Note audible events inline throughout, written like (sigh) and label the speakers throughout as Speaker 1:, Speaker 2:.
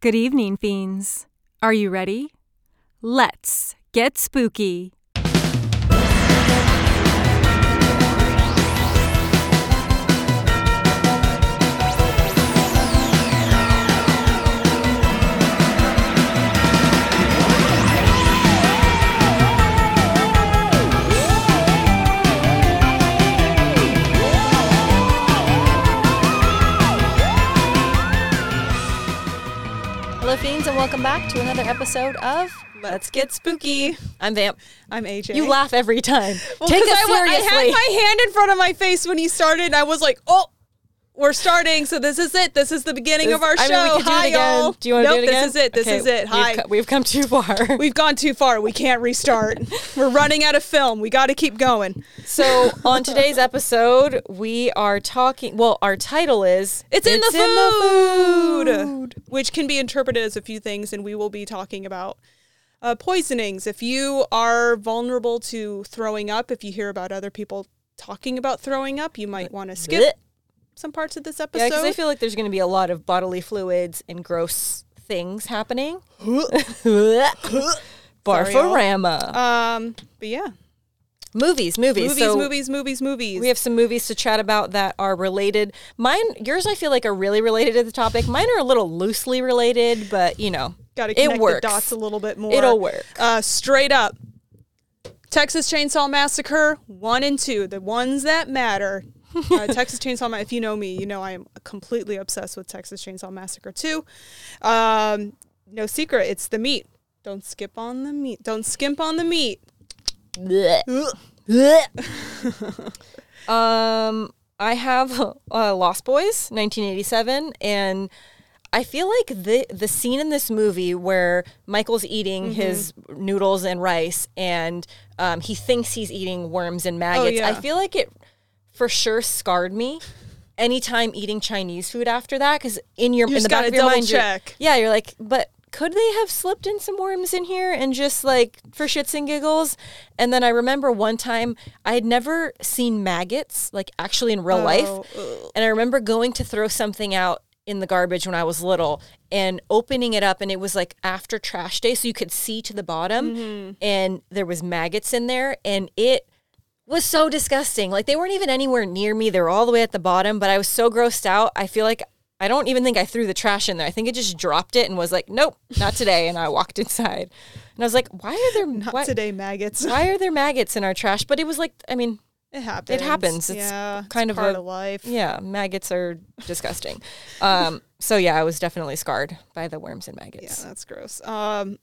Speaker 1: Good evening, fiends. Are you ready? Let's get spooky.
Speaker 2: Welcome back to another episode of
Speaker 3: Let's get spooky.
Speaker 2: I'm Vamp.
Speaker 3: I'm AJ.
Speaker 2: You laugh every time.
Speaker 3: Well,
Speaker 2: Take
Speaker 3: 'cause
Speaker 2: us
Speaker 3: I, had my hand in front of my face when you started. And I was like, "Oh, we're starting. So this is it. This is the beginning of our
Speaker 2: I
Speaker 3: show.
Speaker 2: mean, we could do
Speaker 3: Hi, y'all.
Speaker 2: Do you want to
Speaker 3: nope,
Speaker 2: do it again?
Speaker 3: This is it. This
Speaker 2: Okay,
Speaker 3: is it.
Speaker 2: we've
Speaker 3: Hi.
Speaker 2: co- We've, come too far. (laughs)
Speaker 3: We've gone too far. We can't restart. (laughs) we're running out of film. We got to keep going.
Speaker 2: so, on today's episode, we are talking. Well, our title is
Speaker 3: It's, in, the, food,
Speaker 2: the food.
Speaker 3: which can be interpreted as a few things, and we will be talking about uh, poisonings. If you are vulnerable to throwing up, if you hear about other people talking about throwing up, you might want to skip. Some parts of this episode.
Speaker 2: Yeah, because I feel like there's going to be a lot of bodily fluids and gross things happening. (laughs) Barfarama.
Speaker 3: um, but yeah,
Speaker 2: movies, movies,
Speaker 3: movies,
Speaker 2: So
Speaker 3: movies, movies, movies.
Speaker 2: We have some movies to chat about that are related. Mine, yours, I feel like are really related to the topic. Mine are a little loosely related, but you know,
Speaker 3: Got to
Speaker 2: it
Speaker 3: connect
Speaker 2: works.
Speaker 3: the dots a little bit more.
Speaker 2: It'll work.
Speaker 3: Uh, straight up, Texas Chainsaw Massacre one and two, the ones that matter. Uh, Texas Chainsaw. Ma- if you know me, you know I am completely obsessed with Texas Chainsaw Massacre too. Um, no secret, it's the meat. Don't skip on the meat. Don't skimp on the meat. (laughs)
Speaker 2: Um, I have uh, Lost Boys, 1987, and I feel like the the scene in this movie where Michael's eating his noodles and rice, and um, he thinks he's eating worms and maggots.
Speaker 3: yeah.
Speaker 2: I feel like it for sure scarred me. Anytime eating Chinese food after that, because in your
Speaker 3: You
Speaker 2: in the back of your mind, you're- yeah, you're like, but could they have slipped in some worms in here and just like for shits and giggles? And then I remember one time I had never seen maggots like actually in real life.
Speaker 3: Oh, ugh.
Speaker 2: And I remember going to throw something out in the garbage when I was little and opening it up and it was like after trash day so you could see to the bottom
Speaker 3: Mm-hmm.
Speaker 2: and there was maggots in there and it was so disgusting. Like they weren't even anywhere near me. They were all the way at the bottom, but I was so grossed out. I feel like I don't even think I threw the trash in there. I think it just dropped it and was like, "Nope, not today." And I walked (laughs) inside. And I was like, "Why are there
Speaker 3: Not
Speaker 2: why,
Speaker 3: today, maggots.
Speaker 2: why are there maggots in our trash?" But it was like, I mean,
Speaker 3: It happens.
Speaker 2: It happens. It's
Speaker 3: yeah,
Speaker 2: kind
Speaker 3: it's
Speaker 2: of
Speaker 3: part
Speaker 2: a-
Speaker 3: of life.
Speaker 2: yeah, maggots are disgusting. um, so yeah, I was definitely scarred by the worms and maggots.
Speaker 3: Yeah, that's gross. Um,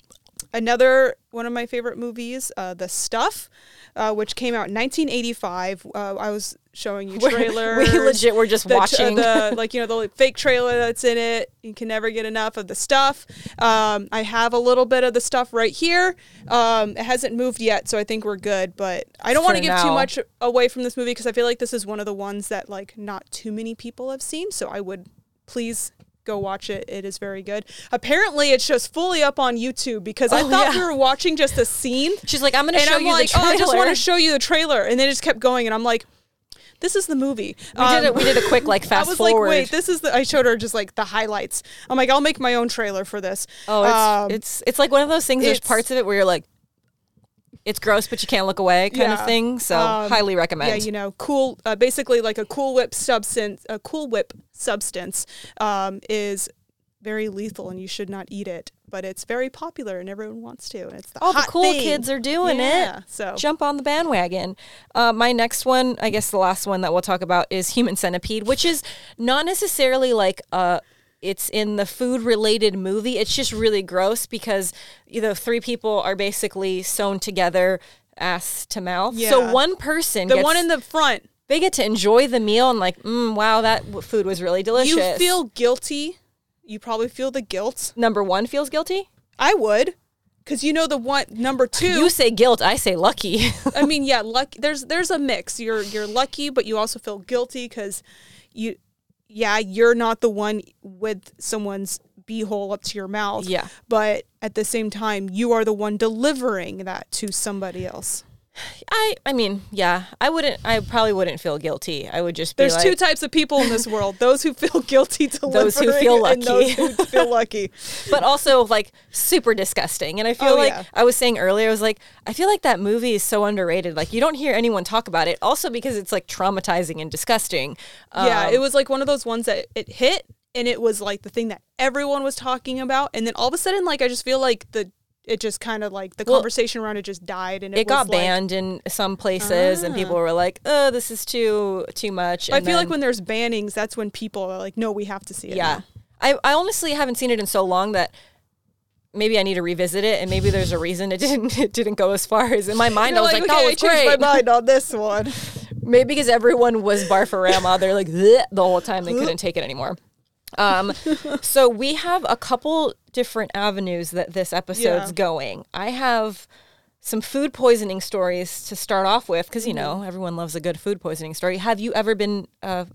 Speaker 3: another one of my favorite movies, uh, The Stuff, uh, which came out in 1985. Uh, I was showing you (laughs) trailers.
Speaker 2: we legit were just
Speaker 3: the,
Speaker 2: watching.
Speaker 3: the (laughs) like you know the like, fake trailer that's in it. You can never get enough of the stuff. Um, I have a little bit of the stuff right here. Um, it hasn't moved yet, so I think we're good. But I don't want to give too much away from this movie because I feel like this is one of the ones that like not too many people have seen. So I would please go watch it. It is very good. Apparently, it's just fully up on YouTube because I
Speaker 2: Oh,
Speaker 3: thought
Speaker 2: yeah.
Speaker 3: we were watching just a scene.
Speaker 2: She's like, "I'm going to show
Speaker 3: I'm
Speaker 2: you
Speaker 3: like,
Speaker 2: the
Speaker 3: oh,
Speaker 2: trailer."
Speaker 3: I just want to show you the trailer, and they just kept going, and I'm like, this is the movie.
Speaker 2: we did it. We did a quick like fast (laughs)
Speaker 3: I was
Speaker 2: forward.
Speaker 3: like, wait, this is the. I showed her just like the highlights. I'm like, I'll make my own trailer for this.
Speaker 2: Oh, it's
Speaker 3: Um,
Speaker 2: it's it's like one of those things. There's parts of it where you're like, it's gross, but you can't look away, kind
Speaker 3: Yeah.
Speaker 2: of thing. So
Speaker 3: Um,
Speaker 2: highly recommend.
Speaker 3: Yeah, you know, cool. Uh, basically, like a Cool Whip substance. A Cool Whip substance um, is very lethal, and you should not eat it. But it's very popular, and everyone wants to. And it's the
Speaker 2: All the cool
Speaker 3: thing.
Speaker 2: kids are doing
Speaker 3: Yeah,
Speaker 2: it.
Speaker 3: So
Speaker 2: Jump on the bandwagon. Uh, my next one, I guess the last one that we'll talk about is Human Centipede, which is not necessarily like uh it's in the food related movie. It's just really gross because you know three people are basically sewn together ass to mouth. So one person
Speaker 3: the
Speaker 2: gets,
Speaker 3: one in the front,
Speaker 2: they get to enjoy the meal and like, mm, wow, that food was really delicious.
Speaker 3: you feel guilty. You probably feel the guilt.
Speaker 2: number one feels guilty.
Speaker 3: I would, because you know the one number two.
Speaker 2: You say guilt, I say lucky.
Speaker 3: I (laughs) mean, yeah, lucky. There's there's a mix. You're you're lucky, but you also feel guilty because you, yeah, you're not the one with someone's beehole up to your mouth.
Speaker 2: Yeah.
Speaker 3: But at the same time, you are the one delivering that to somebody else.
Speaker 2: I I mean, yeah, I wouldn't. I probably wouldn't feel guilty. I would just be
Speaker 3: There's
Speaker 2: like,
Speaker 3: two types of people in this world: those who feel guilty to
Speaker 2: Those who feel
Speaker 3: and those
Speaker 2: lucky.
Speaker 3: who (laughs) feel lucky.
Speaker 2: but also like super disgusting. And I feel
Speaker 3: Oh,
Speaker 2: like
Speaker 3: yeah.
Speaker 2: I was saying earlier, I was like, I feel like that movie is so underrated. Like you don't hear anyone talk about it. Also because it's like traumatizing and disgusting.
Speaker 3: yeah,
Speaker 2: Um,
Speaker 3: it was like one of those ones that it hit, and it was like the thing that everyone was talking about, and then all of a sudden, like I just feel like the it just kind of like the
Speaker 2: Well,
Speaker 3: conversation around it just died, and it,
Speaker 2: it got
Speaker 3: like-
Speaker 2: banned in some places, and people were like, "Oh, this is too too much."
Speaker 3: I feel like when there's bannings, that's when people are like, "No, we have to see it."
Speaker 2: Yeah.
Speaker 3: now."
Speaker 2: I, I honestly haven't seen it in so long that maybe I need to revisit it and maybe there's a reason it (laughs) didn't it didn't go as far as in my mind I
Speaker 3: You're
Speaker 2: was like,
Speaker 3: okay,
Speaker 2: that
Speaker 3: I
Speaker 2: was
Speaker 3: changed
Speaker 2: great.
Speaker 3: my mind on this (laughs) one.
Speaker 2: Maybe because everyone was Barfarama, they're like the whole time they couldn't take it anymore. Um, so we have a couple different avenues that this episode's
Speaker 3: Yeah.
Speaker 2: going. I have some food poisoning stories to start off with because you
Speaker 3: Mm-hmm.
Speaker 2: know everyone loves a good food poisoning story. Have you ever been uh,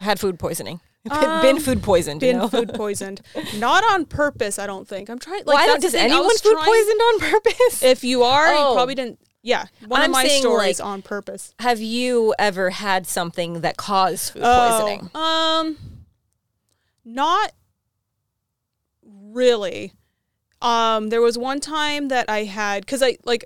Speaker 2: had food poisoning? (laughs) been food poisoned? you
Speaker 3: Been
Speaker 2: know?
Speaker 3: food poisoned, not on purpose. I don't think. I'm trying. Like,
Speaker 2: Well, does anyone food
Speaker 3: trying-
Speaker 2: poisoned on purpose? (laughs)
Speaker 3: If you are,
Speaker 2: Oh.
Speaker 3: you probably didn't. Yeah, one
Speaker 2: I'm
Speaker 3: of my
Speaker 2: saying,
Speaker 3: stories
Speaker 2: like-
Speaker 3: on purpose.
Speaker 2: Have you ever had something that caused food
Speaker 3: Oh,
Speaker 2: poisoning?
Speaker 3: Um, not really. Um, there was one time that I had because I like,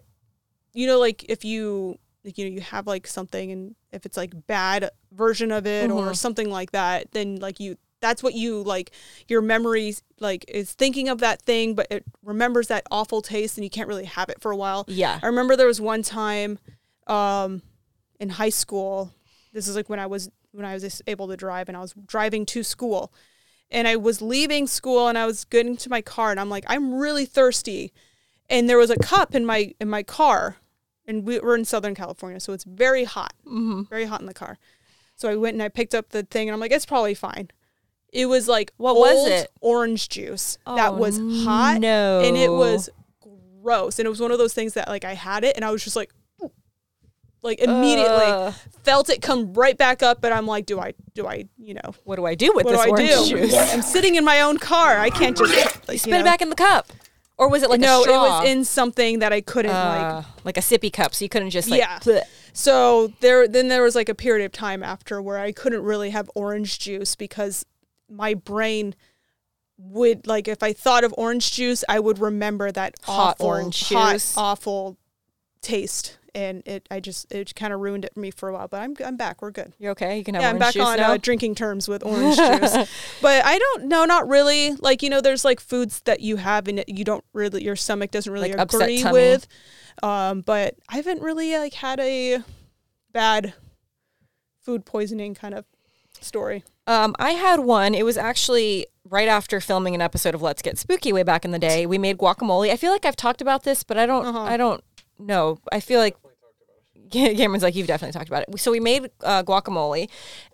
Speaker 3: you know, like if you like you know you have like something and if it's like bad version of it or
Speaker 2: Mm-hmm.
Speaker 3: something like that, then like you that's what you like your memories like is thinking of that thing, but it remembers that awful taste and you can't really have it for a while.
Speaker 2: Yeah.
Speaker 3: I remember there was one time um, in high school. This is like when I was when I was able to drive, and I was driving to school, and I was leaving school, and I was getting to my car, and I'm like, I'm really thirsty, and there was a cup in my in my car, and we, we're in Southern California, so it's very hot,
Speaker 2: Mm-hmm.
Speaker 3: very hot in the car. So I went and I picked up the thing, and I'm like, it's probably fine. It was like
Speaker 2: What was it?
Speaker 3: Orange juice that
Speaker 2: Oh,
Speaker 3: was hot,
Speaker 2: no.
Speaker 3: and it was gross. And it was one of those things that like I had it, and I was just like, like immediately
Speaker 2: Ugh.
Speaker 3: felt it come right back up, and I'm like, do I, do I, you know,
Speaker 2: What do I do with
Speaker 3: what do
Speaker 2: this
Speaker 3: I
Speaker 2: orange
Speaker 3: do?
Speaker 2: juice?
Speaker 3: I'm sitting in my own car. I can't just (laughs) like,
Speaker 2: Spit it back in the cup, or was it like
Speaker 3: no,
Speaker 2: a
Speaker 3: it was in something that I couldn't like.
Speaker 2: uh, like a sippy cup, so you couldn't just like.
Speaker 3: Yeah.
Speaker 2: bleh.
Speaker 3: So there, then there was like a period of time after where I couldn't really have orange juice because my brain would like if I thought of orange juice, I would remember that
Speaker 2: Hot
Speaker 3: awful,
Speaker 2: orange
Speaker 3: hot,
Speaker 2: juice.
Speaker 3: awful taste, and it I just it kind of ruined it for me for a while. But I'm I'm back. We're good.
Speaker 2: You're okay. You can have
Speaker 3: Yeah, I'm back on uh, drinking terms with orange (laughs) juice. But I don't know, not really. Like you know, there's like foods that you have and you don't really, your stomach doesn't really
Speaker 2: Like
Speaker 3: agree with. Um, but I haven't really like had a bad food poisoning kind of story.
Speaker 2: Um, I had one. It was actually right after filming an episode of Let's Get Spooky way back in the day. We made guacamole. I feel like I've talked about this, but I don't.
Speaker 3: Uh-huh.
Speaker 2: I don't know. I feel like Cameron's like you've definitely talked about it. So we made uh, guacamole,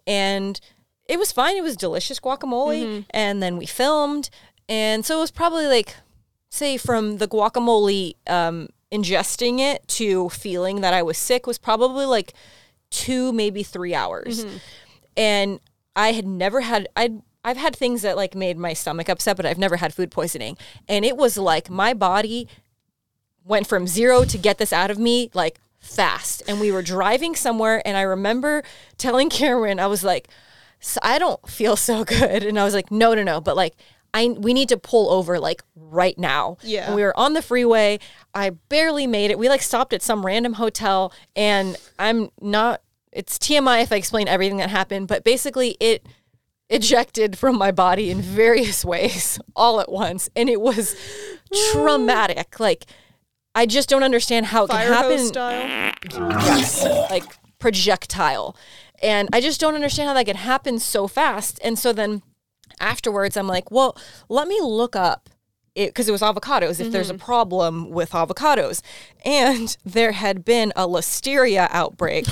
Speaker 2: and it was fine. It was delicious guacamole,
Speaker 3: Mm-hmm.
Speaker 2: and then we filmed, and so it was probably like, say, from the guacamole um, ingesting it to feeling that I was sick was probably like two, maybe three hours
Speaker 3: Mm-hmm.
Speaker 2: and I had never had I'd I've had things that like made my stomach upset, but I've never had food poisoning. And it was like my body went from zero to get this out of me like fast. And we were driving somewhere, and I remember telling (laughs) Cameron, I was like, "So I don't feel so good. And I was like, no, no, no. But like, I we need to pull over like right now.
Speaker 3: Yeah.
Speaker 2: And we were on the freeway. I barely made it. We like stopped at some random hotel, and I'm not. It's TMI if I explain everything that happened, but basically it ejected from my body in various (laughs) ways all at once, and it was traumatic. Like I just don't understand how it
Speaker 3: Fire
Speaker 2: can happen
Speaker 3: style.
Speaker 2: yes, like projectile. And I just don't understand how that could happen so fast. And so then afterwards, I'm like, well, let me look up it because it was avocados if there's a problem with avocados. And there had been a listeria outbreak.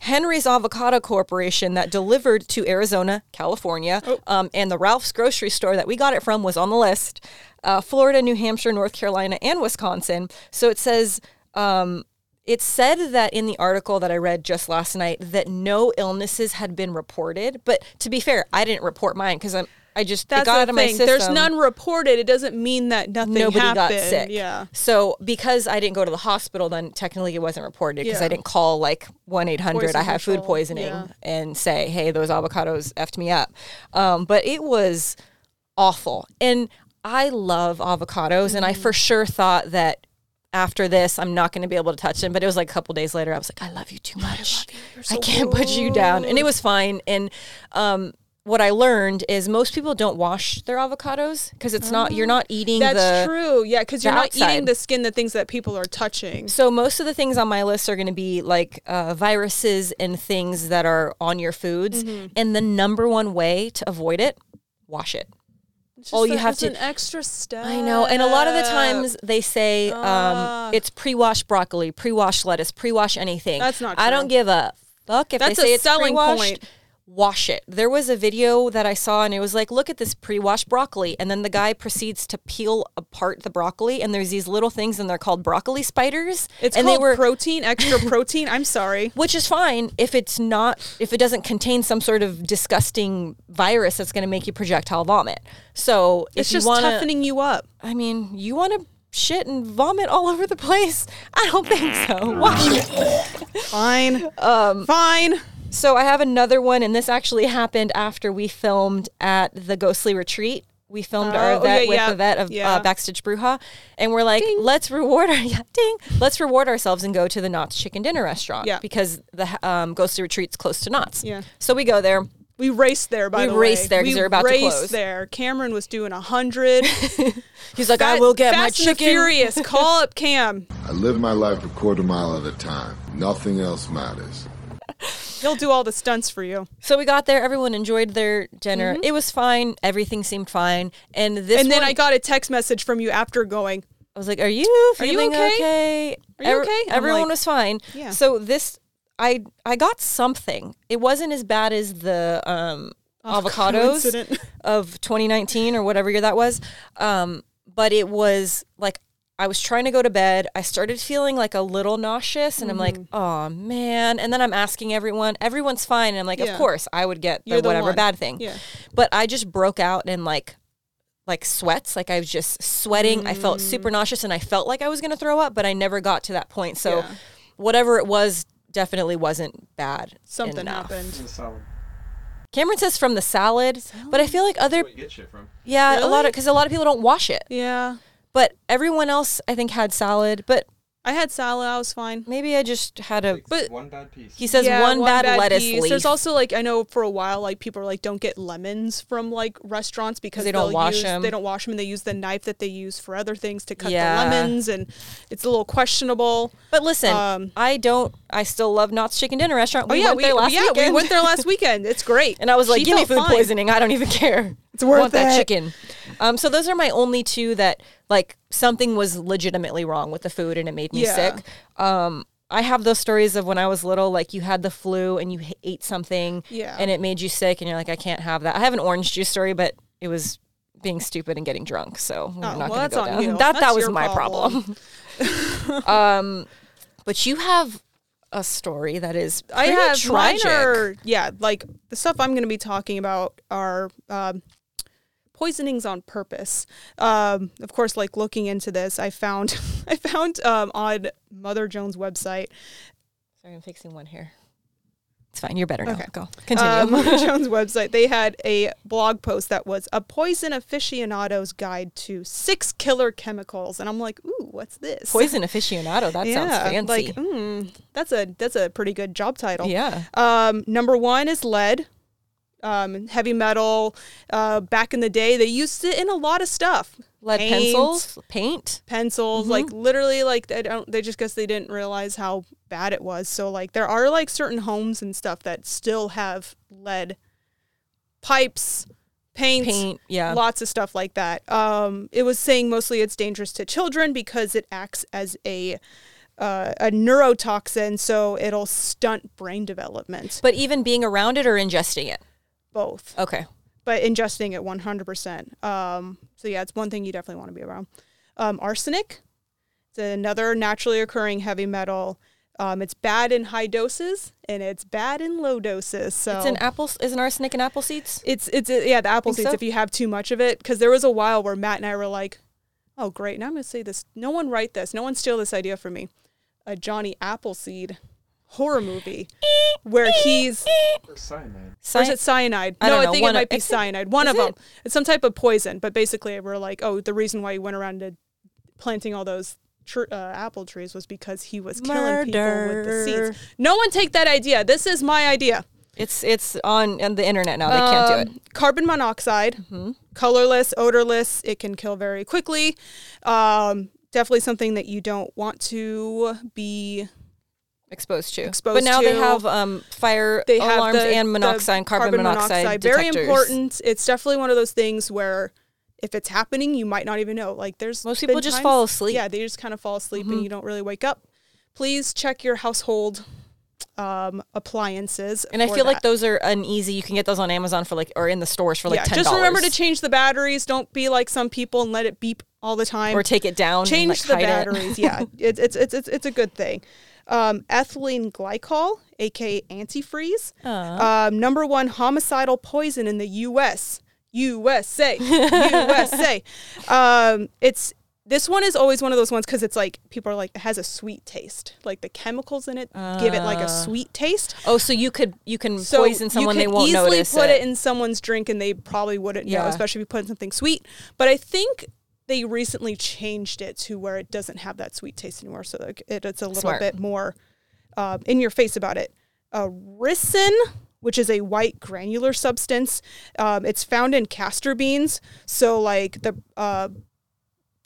Speaker 2: Henry's Avocado Corporation that delivered to Arizona, California, um, and the Ralph's grocery store that we got it from was on the list. Uh, Florida, New Hampshire, North Carolina, and Wisconsin. So it says um, it said that in the article that I read just last night that no illnesses had been reported. But to be fair, I didn't report mine because I'm I just
Speaker 3: That's
Speaker 2: got out of my
Speaker 3: thing.
Speaker 2: system.
Speaker 3: There's none reported. It doesn't mean that nothing
Speaker 2: Nobody
Speaker 3: happened.
Speaker 2: got sick.
Speaker 3: Yeah.
Speaker 2: So because I didn't go to the hospital, then technically it wasn't reported because
Speaker 3: Yeah.
Speaker 2: I didn't call like one eight hundred. I have food poisoning
Speaker 3: yeah.
Speaker 2: and say, hey, those avocados effed me up. Um, but it was awful, and I love avocados, and I
Speaker 3: Mm-hmm.
Speaker 2: for sure thought that. After this, I'm not going to be able to touch them. But it was like a couple days later. I was like, I love you too much. I, can't put you down. And it was fine. And um, what I learned is most people don't wash their avocados because it's not, you're not eating
Speaker 3: That's
Speaker 2: the.
Speaker 3: true. Yeah, because you're not
Speaker 2: outside.
Speaker 3: eating the skin, the things that people are touching.
Speaker 2: So most of the things on my list are going to be like uh, viruses and things that are on your foods.
Speaker 3: Mm-hmm.
Speaker 2: And the number one way to avoid it, wash it.
Speaker 3: It's
Speaker 2: all you have to-
Speaker 3: an extra step.
Speaker 2: I know. And a lot of the times they say
Speaker 3: Ah.
Speaker 2: um, it's pre-washed broccoli, pre-washed lettuce, pre-wash anything.
Speaker 3: That's not
Speaker 2: I don't give a fuck if
Speaker 3: That's
Speaker 2: they say
Speaker 3: a
Speaker 2: it's
Speaker 3: selling
Speaker 2: pre-washed.
Speaker 3: point.
Speaker 2: Wash it. There was a video that I saw, and it was like, look at this pre-washed broccoli, and then the guy proceeds to peel apart the broccoli, and there's these little things, and they're called broccoli spiders.
Speaker 3: It's
Speaker 2: and
Speaker 3: called
Speaker 2: they were
Speaker 3: protein, extra (laughs) protein. I'm sorry.
Speaker 2: which is fine if it's not if it doesn't contain some sort of disgusting virus that's going to make you projectile vomit. So
Speaker 3: It's just
Speaker 2: want to,
Speaker 3: toughening you up.
Speaker 2: I mean, you want to shit and vomit all over the place? I don't think so. (laughs) Wash it.
Speaker 3: Fine. Um, Fine.
Speaker 2: So I have another one, and this actually happened after we filmed at the Ghostly Retreat. We filmed our
Speaker 3: Oh,
Speaker 2: vet
Speaker 3: yeah,
Speaker 2: with
Speaker 3: yeah,
Speaker 2: the vet of
Speaker 3: yeah.
Speaker 2: uh, Backstitch Bruja, and we're like, let's reward our (laughs) yeah, ding, let's reward ourselves and go to the Knott's Chicken Dinner Restaurant
Speaker 3: Yeah.
Speaker 2: because the um, Ghostly Retreat's close to Knott's.
Speaker 3: Yeah.
Speaker 2: So we go there.
Speaker 3: We raced there, by
Speaker 2: We
Speaker 3: the way.
Speaker 2: We raced there 'cause
Speaker 3: We
Speaker 2: they're about to
Speaker 3: raced
Speaker 2: close.
Speaker 3: there. Cameron was doing a hundred. (laughs)
Speaker 2: He's like, I will get my
Speaker 3: Fast and
Speaker 2: chicken.
Speaker 3: Furious. Call up Cam. (laughs)
Speaker 4: I live my life a quarter mile at a time. Nothing else matters.
Speaker 3: He'll do all the stunts for you.
Speaker 2: So we got there. Everyone enjoyed their dinner. It was fine. Everything seemed fine. And this
Speaker 3: Mm-hmm. and then
Speaker 2: one-
Speaker 3: I got a text message from you after going.
Speaker 2: I was like, "Are you
Speaker 3: Are you okay?
Speaker 2: okay?
Speaker 3: Are you okay?"
Speaker 2: Everyone
Speaker 3: like,
Speaker 2: was fine.
Speaker 3: Yeah.
Speaker 2: So this, I I got something. It wasn't as bad as the um, avocados of 2019 or whatever year that was. Um, but it was like I was trying to go to bed. I started feeling like a little nauseous, and I'm like,
Speaker 3: Mm-hmm.
Speaker 2: "Oh man!" And then I'm asking everyone. Everyone's fine, and I'm like,
Speaker 3: Yeah.
Speaker 2: "Of course, I would get the
Speaker 3: the
Speaker 2: whatever
Speaker 3: one.
Speaker 2: bad thing."
Speaker 3: Yeah.
Speaker 2: But I just broke out in like like sweats like i was just sweating i felt super nauseous and i felt like i was going to throw up but i never got to that point so
Speaker 3: Yeah.
Speaker 2: whatever it was definitely wasn't bad
Speaker 3: Something
Speaker 2: enough.
Speaker 3: happened.
Speaker 5: Solid.
Speaker 2: cameron says from the salad, but i feel like other
Speaker 5: Where you get shit from?
Speaker 2: yeah a lot of because a lot of people don't wash it
Speaker 3: Yeah.
Speaker 2: But everyone else i think had salad but
Speaker 3: I had salad. I was fine.
Speaker 2: maybe i just had a
Speaker 3: But-
Speaker 5: one bad piece.
Speaker 2: he says
Speaker 3: Yeah,
Speaker 2: one, bad, lettuce
Speaker 3: piece.
Speaker 2: leaf
Speaker 3: There's also like I know for a while like people are like don't get lemons from like restaurants because
Speaker 2: they don't
Speaker 3: they'll
Speaker 2: wash
Speaker 3: use,
Speaker 2: 'em.
Speaker 3: They don't wash them and they use the knife that they use for other things to cut
Speaker 2: Yeah.
Speaker 3: the lemons and it's a little questionable.
Speaker 2: but listen
Speaker 3: Um,
Speaker 2: i don't i still love knott's chicken dinner restaurant
Speaker 3: Oh
Speaker 2: we
Speaker 3: yeah,
Speaker 2: went
Speaker 3: we
Speaker 2: there last
Speaker 3: yeah
Speaker 2: weekend.
Speaker 3: we went there last weekend. It's great. (laughs)
Speaker 2: And I was like,
Speaker 3: She
Speaker 2: give me
Speaker 3: felt
Speaker 2: food
Speaker 3: fine.
Speaker 2: poisoning. I don't even care. It's
Speaker 3: worth
Speaker 2: want that chicken. Um, so those are my only two that like something was legitimately wrong with the food and it made me
Speaker 3: Yeah.
Speaker 2: sick. Um, I have those stories of when I was little, like you had the flu and you h- ate something
Speaker 3: Yeah.
Speaker 2: and it made you sick and you're like, I can't have that. I have an orange juice story, but it was being stupid and getting drunk. So we're
Speaker 3: Oh,
Speaker 2: not
Speaker 3: well,
Speaker 2: going to go
Speaker 3: on
Speaker 2: down.
Speaker 3: you.
Speaker 2: That, that was
Speaker 3: your
Speaker 2: my
Speaker 3: problem.
Speaker 2: problem. (laughs) um, but you have a story that is
Speaker 3: I
Speaker 2: pretty
Speaker 3: have
Speaker 2: tragic.
Speaker 3: mine are yeah, like the stuff I'm going to be talking about are um, poisonings on purpose. Um, of course, like looking into this, I found (laughs) I found um, on Mother Jones' website
Speaker 2: Sorry, I'm fixing one here. It's fine. You're better now.
Speaker 3: Okay.
Speaker 2: Go. Continue.
Speaker 3: uh, Mother (laughs) Jones' website. They had a blog post that was a poison aficionado's guide to six killer chemicals, and I'm like, ooh, what's this?
Speaker 2: Poison aficionado. That sounds fancy.
Speaker 3: Like, mm, that's a that's a pretty good job title.
Speaker 2: yeah.
Speaker 3: Um, number one is lead. Um, heavy metal. Uh, back in the day, they used it in a lot of stuff.
Speaker 2: Lead
Speaker 3: Paint,
Speaker 2: pencils, paint.
Speaker 3: pencils, like literally, like they don't. They just guess they didn't realize how bad it was. So like, there are like certain homes and stuff that still have lead pipes, paint,
Speaker 2: Paint, yeah.
Speaker 3: lots of stuff like that. Um, it was saying mostly it's dangerous to children because it acts as a uh, a neurotoxin, so it'll stunt brain development.
Speaker 2: But even being around it or ingesting it.
Speaker 3: Both.
Speaker 2: Okay.
Speaker 3: but ingesting it 100%. Um, so yeah, it's one thing you definitely want to be around. Um, arsenic, it's another naturally occurring heavy metal. Um, it's bad in high doses and it's bad in low doses. So
Speaker 2: It's an apple. Is an arsenic in apple seeds?
Speaker 3: it's it's uh, yeah the apple seeds
Speaker 2: so?
Speaker 3: if you have too much of it because there was a while where Matt and I were like, oh great now I'm gonna say this. No one write this. No one steal this idea from me. A Johnny Appleseed horror movie where he's
Speaker 5: Or cyanide.
Speaker 3: or is it cyanide?
Speaker 2: I
Speaker 3: no, I think
Speaker 2: One
Speaker 3: it
Speaker 2: of-
Speaker 3: might be cyanide. One
Speaker 2: is
Speaker 3: of them. It's some type of poison. But basically, we're like, oh, the reason why he went around to planting all those tr- uh, apple trees was because he was killing people with the seeds. No one take that idea. This is my idea.
Speaker 2: It's it's on on the internet now. They can't do it.
Speaker 3: Um, Carbon monoxide, colorless, odorless. It can kill very quickly. Um, definitely something that you don't want to be.
Speaker 2: Exposed to.
Speaker 3: Exposed
Speaker 2: but now they have um, fire
Speaker 3: They have
Speaker 2: alarms
Speaker 3: the,
Speaker 2: and monoxide, carbon, monoxide,
Speaker 3: Very
Speaker 2: detectors.
Speaker 3: important. It's definitely one of those things where if it's happening, you might not even know. Like there's
Speaker 2: Most people just
Speaker 3: times-
Speaker 2: fall asleep.
Speaker 3: Yeah, they just kind of fall asleep and you don't really wake up. Please check your household um, appliances.
Speaker 2: And I feel like those are uneasy. You can get those on Amazon for like, or in the stores for like
Speaker 3: yeah,
Speaker 2: ten
Speaker 3: just remember to change the batteries. Don't be like some people and let it beep all the time.
Speaker 2: or take it down.
Speaker 3: change
Speaker 2: like,
Speaker 3: the
Speaker 2: hide it.
Speaker 3: batteries. yeah, it's, (laughs) it's it's it's it's a good thing. Um, ethylene glycol, aka antifreeze, um, number one homicidal poison in the U.S. USA, USA. Um, it's this one is always one of those ones because it's like people are like it has a sweet taste. Like the chemicals in it give it like a sweet taste.
Speaker 2: Oh, so you could you can
Speaker 3: So
Speaker 2: poison someone
Speaker 3: you
Speaker 2: they won't
Speaker 3: easily
Speaker 2: notice.
Speaker 3: put it. in someone's drink and they probably wouldn't know,
Speaker 2: Yeah.
Speaker 3: especially if you put in something sweet. But I think they recently changed it to where it doesn't have that sweet taste anymore, so like it, it's a little
Speaker 2: Smart.
Speaker 3: bit more um, in your face about it. Uh, ricin, which is a white granular substance, um, it's found in castor beans. So like the uh,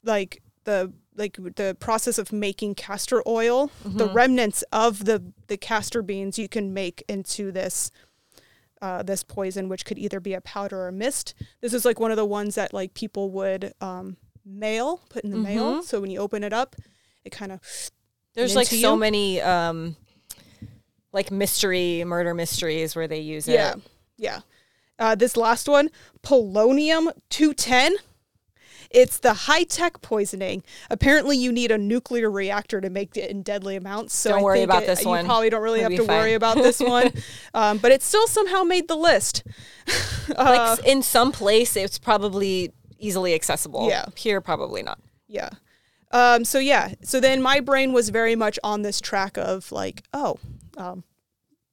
Speaker 3: like the like the process of making castor oil, the remnants of the the castor beans you can make into this uh, this poison, which could either be a powder or a mist. This is like one of the ones that like people would um, mail, put in the mail. So when you open it up, it kind of
Speaker 2: There's like so
Speaker 3: you.
Speaker 2: many um, like mystery murder mysteries where they use
Speaker 3: yeah
Speaker 2: it.
Speaker 3: yeah. Yeah. Uh, this last one, polonium two ten. It's the high tech poisoning. Apparently, you need a nuclear reactor to make it in deadly amounts. So
Speaker 2: Don't
Speaker 3: I
Speaker 2: worry
Speaker 3: think
Speaker 2: about
Speaker 3: it-
Speaker 2: this
Speaker 3: you
Speaker 2: one.
Speaker 3: probably don't really
Speaker 2: It'll
Speaker 3: have to worry about this (laughs) one. um, but it still somehow made the list. (laughs)
Speaker 2: Like
Speaker 3: Uh,
Speaker 2: s- in some place, it's probably easily accessible.
Speaker 3: Yeah.
Speaker 2: Here, probably not.
Speaker 3: Yeah. Um, so yeah. So then my brain was very much on this track of like, oh, um,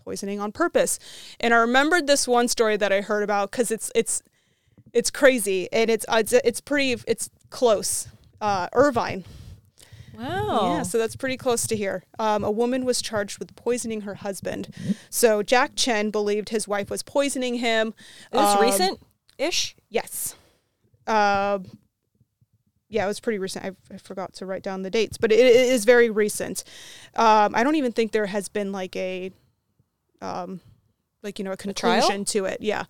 Speaker 3: poisoning on purpose. And I remembered this one story that I heard about because it's it's it's crazy and it's uh, it's it's pretty it's close. Uh, Irvine.
Speaker 2: Wow.
Speaker 3: Yeah, so that's pretty close to here. Um, a woman was charged with poisoning her husband. So Jack Chen believed his wife was poisoning him.
Speaker 2: Is this
Speaker 3: Um,
Speaker 2: recent ish?
Speaker 3: Yes. Um, yeah, it was pretty recent. I, I forgot to write down the dates, but it, it is very recent. Um, I don't even think there has been like a, um, like you know, a conclusion to it. Yeah.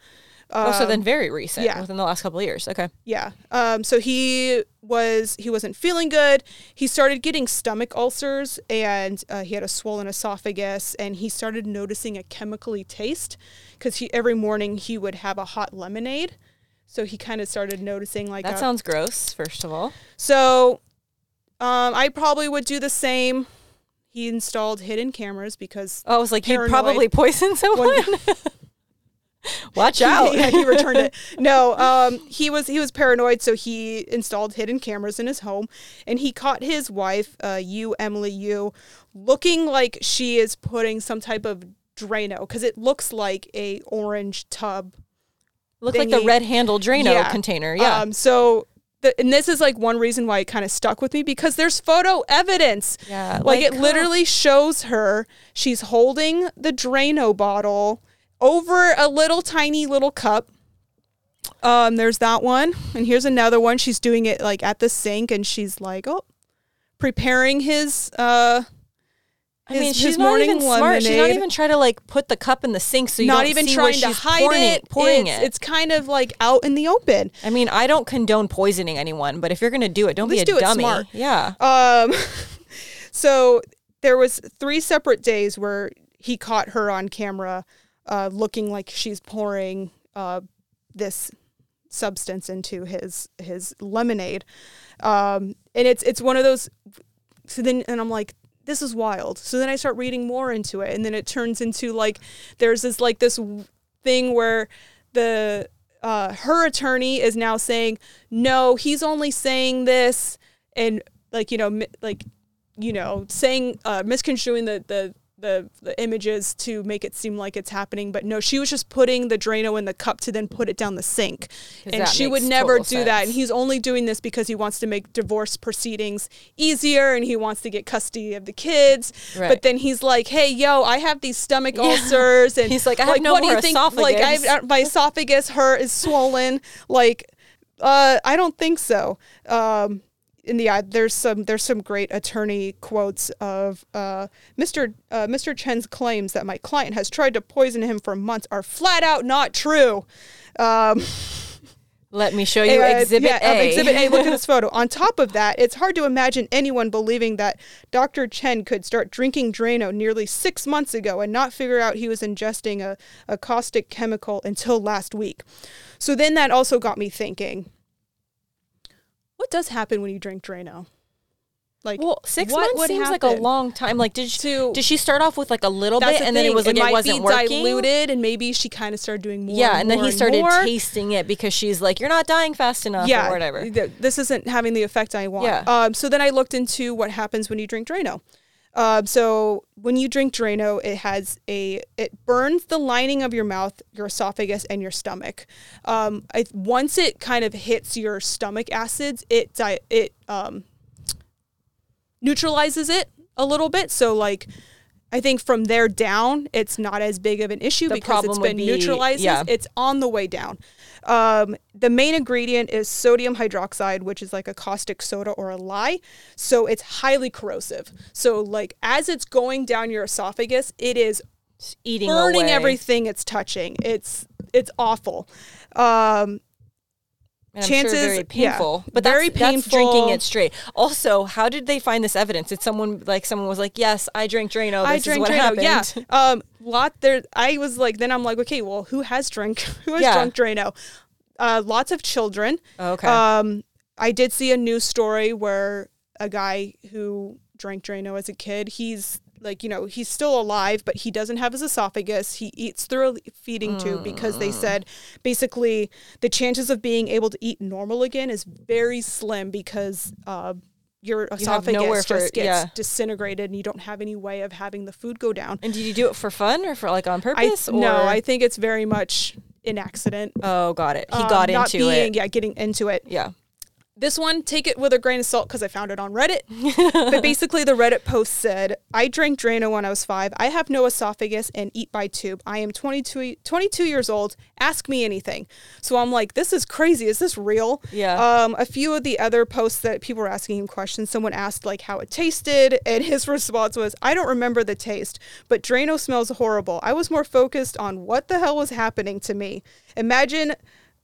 Speaker 2: oh, so
Speaker 3: Um,
Speaker 2: then very recent.
Speaker 3: yeah.
Speaker 2: Within the last couple of years. Okay.
Speaker 3: yeah. Um, so he was he wasn't feeling good. He started getting stomach ulcers and uh, he had a swollen esophagus and he started noticing a chemically taste because he every morning he would have a hot lemonade. So he kind of started noticing like
Speaker 2: That
Speaker 3: a-
Speaker 2: sounds gross, first of all.
Speaker 3: So um, I probably would do the same. He installed hidden cameras because
Speaker 2: Oh, I was like, you
Speaker 3: Paranoid.
Speaker 2: probably poisoned (laughs) someone. (laughs) Watch (laughs) out.
Speaker 3: yeah, he returned it. No, um, he was he was paranoid, so he installed hidden cameras in his home, and he caught his wife, uh, Yu Emily Yu, looking like she is putting some type of Drano because it looks like a orange tub.
Speaker 2: Looked like the red handle Drano
Speaker 3: Yeah.
Speaker 2: container. Yeah.
Speaker 3: Um, so. The, and this is like one reason why it kind of stuck with me because there's photo evidence.
Speaker 2: Yeah,
Speaker 3: Like,
Speaker 2: like,
Speaker 3: it literally shows her, she's holding the Drano bottle over a little tiny little cup. Um, there's that one. And here's another one. She's doing it like at the sink and she's like, oh, preparing his uh
Speaker 2: I mean, she's not even smart. She's not even trying to like put the cup in the sink so you
Speaker 3: not
Speaker 2: don't
Speaker 3: even trying to hide
Speaker 2: pouring
Speaker 3: it.
Speaker 2: pouring
Speaker 3: it's,
Speaker 2: it.
Speaker 3: it's kind of like out in the open.
Speaker 2: I mean, I don't condone poisoning anyone, but if you're gonna do it, don't be a
Speaker 3: do
Speaker 2: dummy.
Speaker 3: smart.
Speaker 2: Yeah.
Speaker 3: Um, (laughs) so there was three separate days where he caught her on camera, uh, looking like she's pouring uh, this substance into his his lemonade, um, and it's it's one of those. So then, and I'm like, this is wild. So then I start reading more into it, and then it turns into like there's this like this thing where the uh, her attorney is now saying no, he's only saying this, and like you know mi- like you know saying uh, misconstruing the the the, the images to make it seem like it's happening but no she was just putting the drano in the cup to then put it down the sink. And she would never do
Speaker 2: total
Speaker 3: that and he's only doing this because he wants to make divorce proceedings easier and he wants to get custody of the kids.
Speaker 2: Right.
Speaker 3: but then he's like hey yo i have these stomach ulcers (laughs) and
Speaker 2: He's like, "I have no
Speaker 3: what do you think like I my esophagus hurt is swollen. Like uh i don't think so. Um and yeah, there's some there's some great attorney quotes of uh, Mr. Uh, Mr. Chen's claims that my client has tried to poison him for months are flat out not true. Um,
Speaker 2: Let me show you (laughs)
Speaker 3: uh,
Speaker 2: Exhibit
Speaker 3: yeah, of
Speaker 2: A.
Speaker 3: Exhibit A. Look at this (laughs) photo. On top of that, it's hard to imagine anyone believing that Dr. Chen could start drinking Drano nearly six months ago and not figure out he was ingesting a, a caustic chemical until last week. So then that also got me thinking. What does happen when you drink Drano? Like,
Speaker 2: Well, six
Speaker 3: what
Speaker 2: months seems like a long time. Like, did she, did she start off with like a little bit,
Speaker 3: the
Speaker 2: and then it was like it,
Speaker 3: might
Speaker 2: wasn't working?
Speaker 3: diluted, and maybe she kind of started doing more.
Speaker 2: Yeah, and then
Speaker 3: more
Speaker 2: he started tasting it because she's like, "You're not dying fast enough,"
Speaker 3: yeah,
Speaker 2: or whatever.
Speaker 3: th- This isn't having the effect I want.
Speaker 2: Yeah.
Speaker 3: Um, so then I looked into what happens when you drink Drano. Um, so when you drink Drano, it has a it burns the lining of your mouth, your esophagus, and your stomach. Um, I, once it kind of hits your stomach acids, it di- it um, neutralizes it a little bit. So like. I think from there down, it's not as big of an issue
Speaker 2: The
Speaker 3: because it's been
Speaker 2: be-
Speaker 3: neutralized.
Speaker 2: yeah.
Speaker 3: It's on the way down. Um, the main ingredient is sodium hydroxide, which is like a caustic soda or a lye. So it's highly corrosive. So like as it's going down your esophagus, it is
Speaker 2: Just eating
Speaker 3: burning
Speaker 2: away.
Speaker 3: everything it's touching. It's it's awful. Um,
Speaker 2: And
Speaker 3: chances-
Speaker 2: sure very
Speaker 3: yeah,
Speaker 2: painful. but
Speaker 3: very
Speaker 2: that's, that's drinking it straight. Also, how did they find this evidence? Did someone like someone was like, "Yes, I drank Drano. This
Speaker 3: I
Speaker 2: is
Speaker 3: drank
Speaker 2: what
Speaker 3: Drano.
Speaker 2: happened."
Speaker 3: Yeah. Um, lot there. I was like, then I'm like, okay, well, who has drink? (laughs) Who has
Speaker 2: Yeah.
Speaker 3: drunk Drano? Uh, lots of children.
Speaker 2: Okay.
Speaker 3: Um, I did see a news story where a guy who drank Drano as a kid, he's like, you know, he's still alive, but he doesn't have his esophagus. He eats through a feeding tube because they said basically the chances of being able to eat normal again is very slim because uh, your esophagus
Speaker 2: nowhere
Speaker 3: just
Speaker 2: for-
Speaker 3: gets
Speaker 2: yeah.
Speaker 3: disintegrated and you don't have any way of having the food go down.
Speaker 2: and did you do it for fun or for like on
Speaker 3: I
Speaker 2: purpose? or
Speaker 3: no, I think it's very much an accident.
Speaker 2: oh, got it. He
Speaker 3: Um,
Speaker 2: got into
Speaker 3: being,
Speaker 2: it.
Speaker 3: Yeah, getting into it.
Speaker 2: Yeah.
Speaker 3: This one, take it with a grain of salt because I found it on Reddit. (laughs) but basically, the Reddit post said, I drank Drano when I was five. I have no esophagus and eat by tube. I am 22, 22 years old. Ask me anything. So I'm like, this is crazy. Is this real?
Speaker 2: Yeah.
Speaker 3: Um, a few of the other posts that people were asking him questions, someone asked like how it tasted, (laughs) and his response was, I don't remember the taste, but Drano smells horrible. I was more focused on what the hell was happening to me. Imagine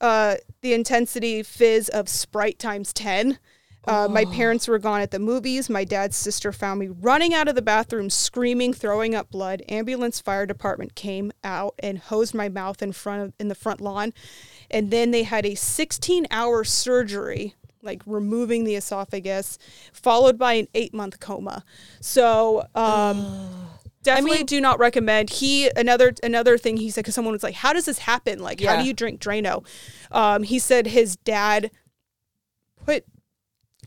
Speaker 3: uh, the intensity fizz of Sprite times 10. Uh, My parents were gone at the movies. My dad's sister found me running out of the bathroom, screaming, throwing up blood. Ambulance fire department came out and hosed my mouth in front of in the front lawn, and then they had a 16 hour surgery, like removing the esophagus, followed by an eight month coma. So. Um, Definitely
Speaker 2: mean-
Speaker 3: do not recommend. He another another thing he said because someone was like, "How does this happen? Like, how do you drink Drano?" Um, he said his dad put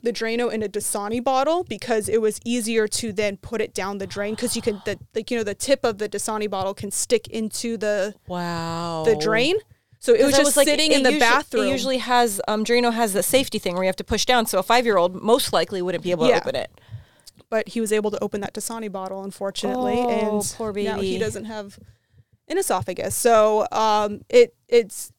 Speaker 3: the Drano in a Dasani bottle because it was easier to then put it down the drain because you can the like you know the tip of the Dasani bottle can stick into the
Speaker 2: Wow.
Speaker 3: the drain. So it was just
Speaker 2: like,
Speaker 3: sitting
Speaker 2: it
Speaker 3: in the
Speaker 2: usually-
Speaker 3: bathroom.
Speaker 2: It usually has um Drano has the safety thing where you have to push down, so a five year old most likely wouldn't be able
Speaker 3: Yeah.
Speaker 2: to open it.
Speaker 3: But he was able to open that Dasani bottle, unfortunately,
Speaker 2: Oh,
Speaker 3: and
Speaker 2: poor
Speaker 3: now he doesn't have an esophagus. So um, it it's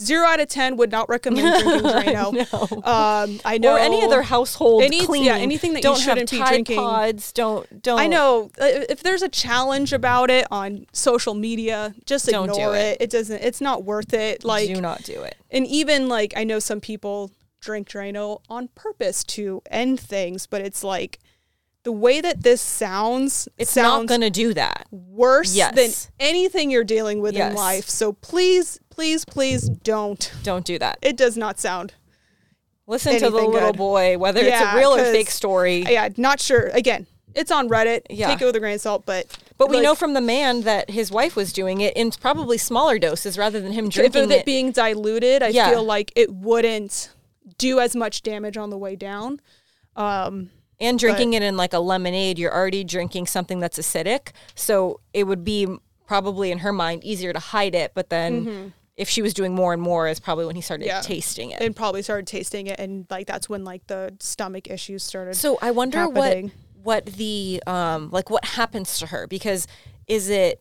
Speaker 3: zero out of ten. Would not recommend (laughs) drinking Drano.
Speaker 2: no.
Speaker 3: Um, I know
Speaker 2: or any other household
Speaker 3: Any- yeah, anything that you
Speaker 2: don't
Speaker 3: shouldn't be
Speaker 2: have Tide
Speaker 3: drinking.
Speaker 2: Pods. Don't don't.
Speaker 3: I know if there's a challenge about it on social media, just
Speaker 2: Don't do
Speaker 3: ignore
Speaker 2: it.
Speaker 3: it. It doesn't. It's not worth it. Like,
Speaker 2: do not do it.
Speaker 3: and even like I know some people drink Drano on purpose to end things, but it's like the way that this sounds.
Speaker 2: It's
Speaker 3: sounds
Speaker 2: not gonna do that.
Speaker 3: worse
Speaker 2: Yes.
Speaker 3: than anything you're dealing with in life. So please, please, please don't.
Speaker 2: Don't do that.
Speaker 3: It does not sound.
Speaker 2: Listen to the little
Speaker 3: good.
Speaker 2: boy, whether it's a real or fake story.
Speaker 3: Yeah, not sure. Again, it's on Reddit.
Speaker 2: Yeah.
Speaker 3: Take it with a grain of salt, but
Speaker 2: But we
Speaker 3: like,
Speaker 2: know from the man that his wife was doing it in probably smaller doses rather than him drinking it
Speaker 3: being diluted, I
Speaker 2: Yeah.
Speaker 3: feel like it wouldn't do as much damage on the way down. Um,
Speaker 2: and drinking it in like a lemonade, you're already drinking something that's acidic. So it would be probably in her mind easier to hide it. But then if she was doing more and more, is probably when he started
Speaker 3: Mm-hmm. Yeah.
Speaker 2: tasting it.
Speaker 3: and probably started tasting it, and like that's when like the stomach issues started.
Speaker 2: So I wonder
Speaker 3: happening.
Speaker 2: what what the um like what happens to her because is it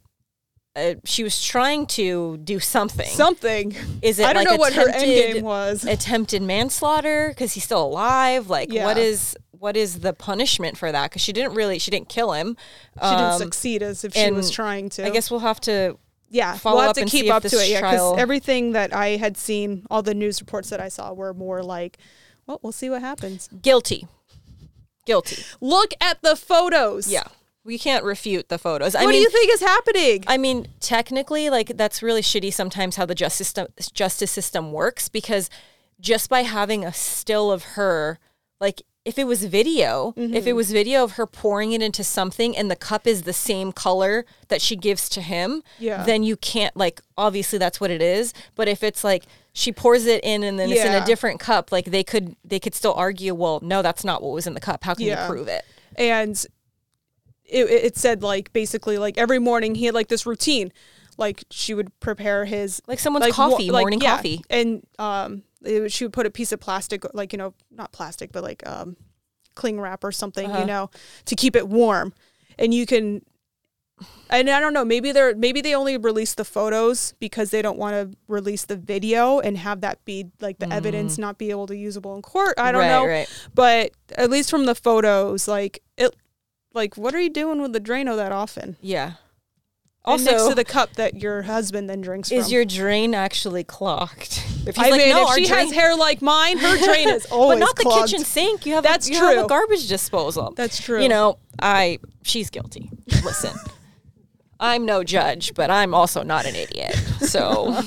Speaker 2: uh, she was trying to do something.
Speaker 3: something.
Speaker 2: is it
Speaker 3: I don't
Speaker 2: like
Speaker 3: know what her end game was.
Speaker 2: attempted manslaughter because he's still alive? Like what
Speaker 3: Yeah.
Speaker 2: is what is the punishment for that? Because she didn't really she didn't kill him.
Speaker 3: She didn't
Speaker 2: Um,
Speaker 3: succeed as if she was trying to.
Speaker 2: I guess we'll have to.
Speaker 3: yeah,
Speaker 2: follow
Speaker 3: we'll have
Speaker 2: up
Speaker 3: to
Speaker 2: and
Speaker 3: keep up to it. Yeah, because everything that I had seen, all the news reports that I saw were more like, well, we'll see what happens.
Speaker 2: Guilty. Guilty.
Speaker 3: Look at the photos.
Speaker 2: Yeah. We can't refute the photos. I
Speaker 3: What
Speaker 2: mean,
Speaker 3: do you think is happening?
Speaker 2: I mean, technically, like that's really shitty sometimes how the justice system, justice system works because just by having a still of her, like if it was video, if
Speaker 3: Mm-hmm.
Speaker 2: it was video of her pouring it into something and the cup is the same color that she gives to him,
Speaker 3: Yeah.
Speaker 2: then you can't like obviously that's what it is. But if it's like she pours it in and then it's in a different cup, like they could they could still argue, well, no, that's not what was in the cup. How can
Speaker 3: Yeah.
Speaker 2: you prove it?
Speaker 3: and it, it said like basically like every morning he had like this routine like she would prepare his
Speaker 2: Like someone's
Speaker 3: like, wa-
Speaker 2: coffee,
Speaker 3: like,
Speaker 2: morning
Speaker 3: yeah,
Speaker 2: coffee.
Speaker 3: and um it, she would put a piece of plastic like you know not plastic but like um cling wrap or something
Speaker 2: Uh-huh.
Speaker 3: you know to keep it warm and you can and I don't know maybe they're maybe they only release the photos because they don't want to release the video and have that be like the evidence not be able to usable in court I don't
Speaker 2: Mm. Right,
Speaker 3: know
Speaker 2: right.
Speaker 3: but at least from the photos like it like what are you doing with the Drano that often
Speaker 2: Yeah.
Speaker 3: Also next to the cup that your husband then drinks from.
Speaker 2: is
Speaker 3: from.
Speaker 2: your drain actually clogged? (laughs) If he's
Speaker 3: I
Speaker 2: like,
Speaker 3: mean,
Speaker 2: no,
Speaker 3: if she
Speaker 2: drain,
Speaker 3: has hair like mine, her (laughs) drain is always
Speaker 2: but not the kitchen sink. You have
Speaker 3: That's
Speaker 2: a, you have
Speaker 3: true.
Speaker 2: a garbage disposal.
Speaker 3: That's true.
Speaker 2: You know, I she's guilty. Listen, (laughs) I'm no judge, but I'm also not an idiot. So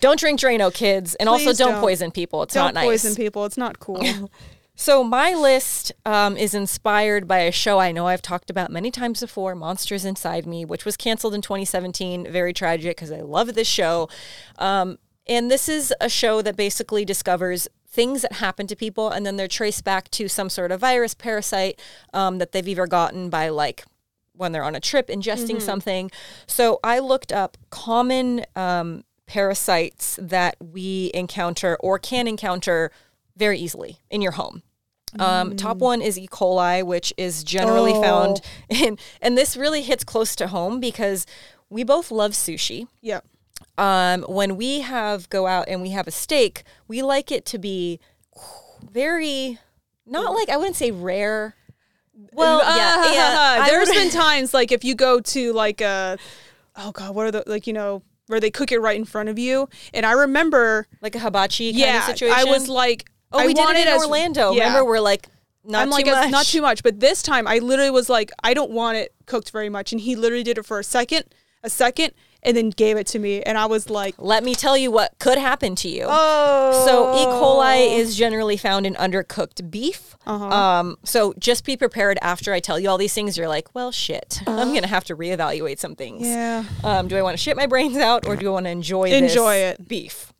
Speaker 2: don't drink Drano, kids, and also don't,
Speaker 3: don't.
Speaker 2: poison people. It's
Speaker 3: Don't
Speaker 2: not nice.
Speaker 3: poison people. It's not cool.
Speaker 2: So my list um, is inspired by a show I know I've talked about many times before, Monsters Inside Me, which was canceled in 2017. Very tragic because I love this show. Um, and this is a show that basically discovers things that happen to people and then they're traced back to some sort of virus parasite um, that they've either gotten by like when they're on a trip ingesting something. So I looked up common um, parasites that we encounter or can encounter very easily in your home. Um, Top one is E. coli, which is generally found (laughs) in, and this really hits close to home because we both love sushi.
Speaker 3: yeah.
Speaker 2: Um, when we have go out and we have a steak, we like it to be very not like I wouldn't say rare. Well, yeah, yeah. (laughs) I
Speaker 3: There's been times like if you go to like a, oh god, what are the like you know where they cook it right in front of you, and I remember,
Speaker 2: like a hibachi kind
Speaker 3: yeah,
Speaker 2: of situation.
Speaker 3: I was like,
Speaker 2: oh,
Speaker 3: I
Speaker 2: we did it in
Speaker 3: as-
Speaker 2: Orlando.
Speaker 3: yeah.
Speaker 2: Remember, we're like not
Speaker 3: I'm
Speaker 2: too
Speaker 3: like,
Speaker 2: much.
Speaker 3: "It's not too much. But this time, I literally was like, I don't want it cooked very much, and he literally did it for a second, a second, and then gave it to me, and I was like,
Speaker 2: Let me tell you what could happen to you.
Speaker 3: oh.
Speaker 2: So E. coli is generally found in undercooked beef.
Speaker 3: Uh-huh.
Speaker 2: Um, so just be prepared after I tell you all these things. You're like, well, shit, I'm gonna have to reevaluate some things.
Speaker 3: Yeah.
Speaker 2: Um, do I want to shit my brains out or do I want to enjoy
Speaker 3: Enjoy
Speaker 2: this
Speaker 3: it.
Speaker 2: beef?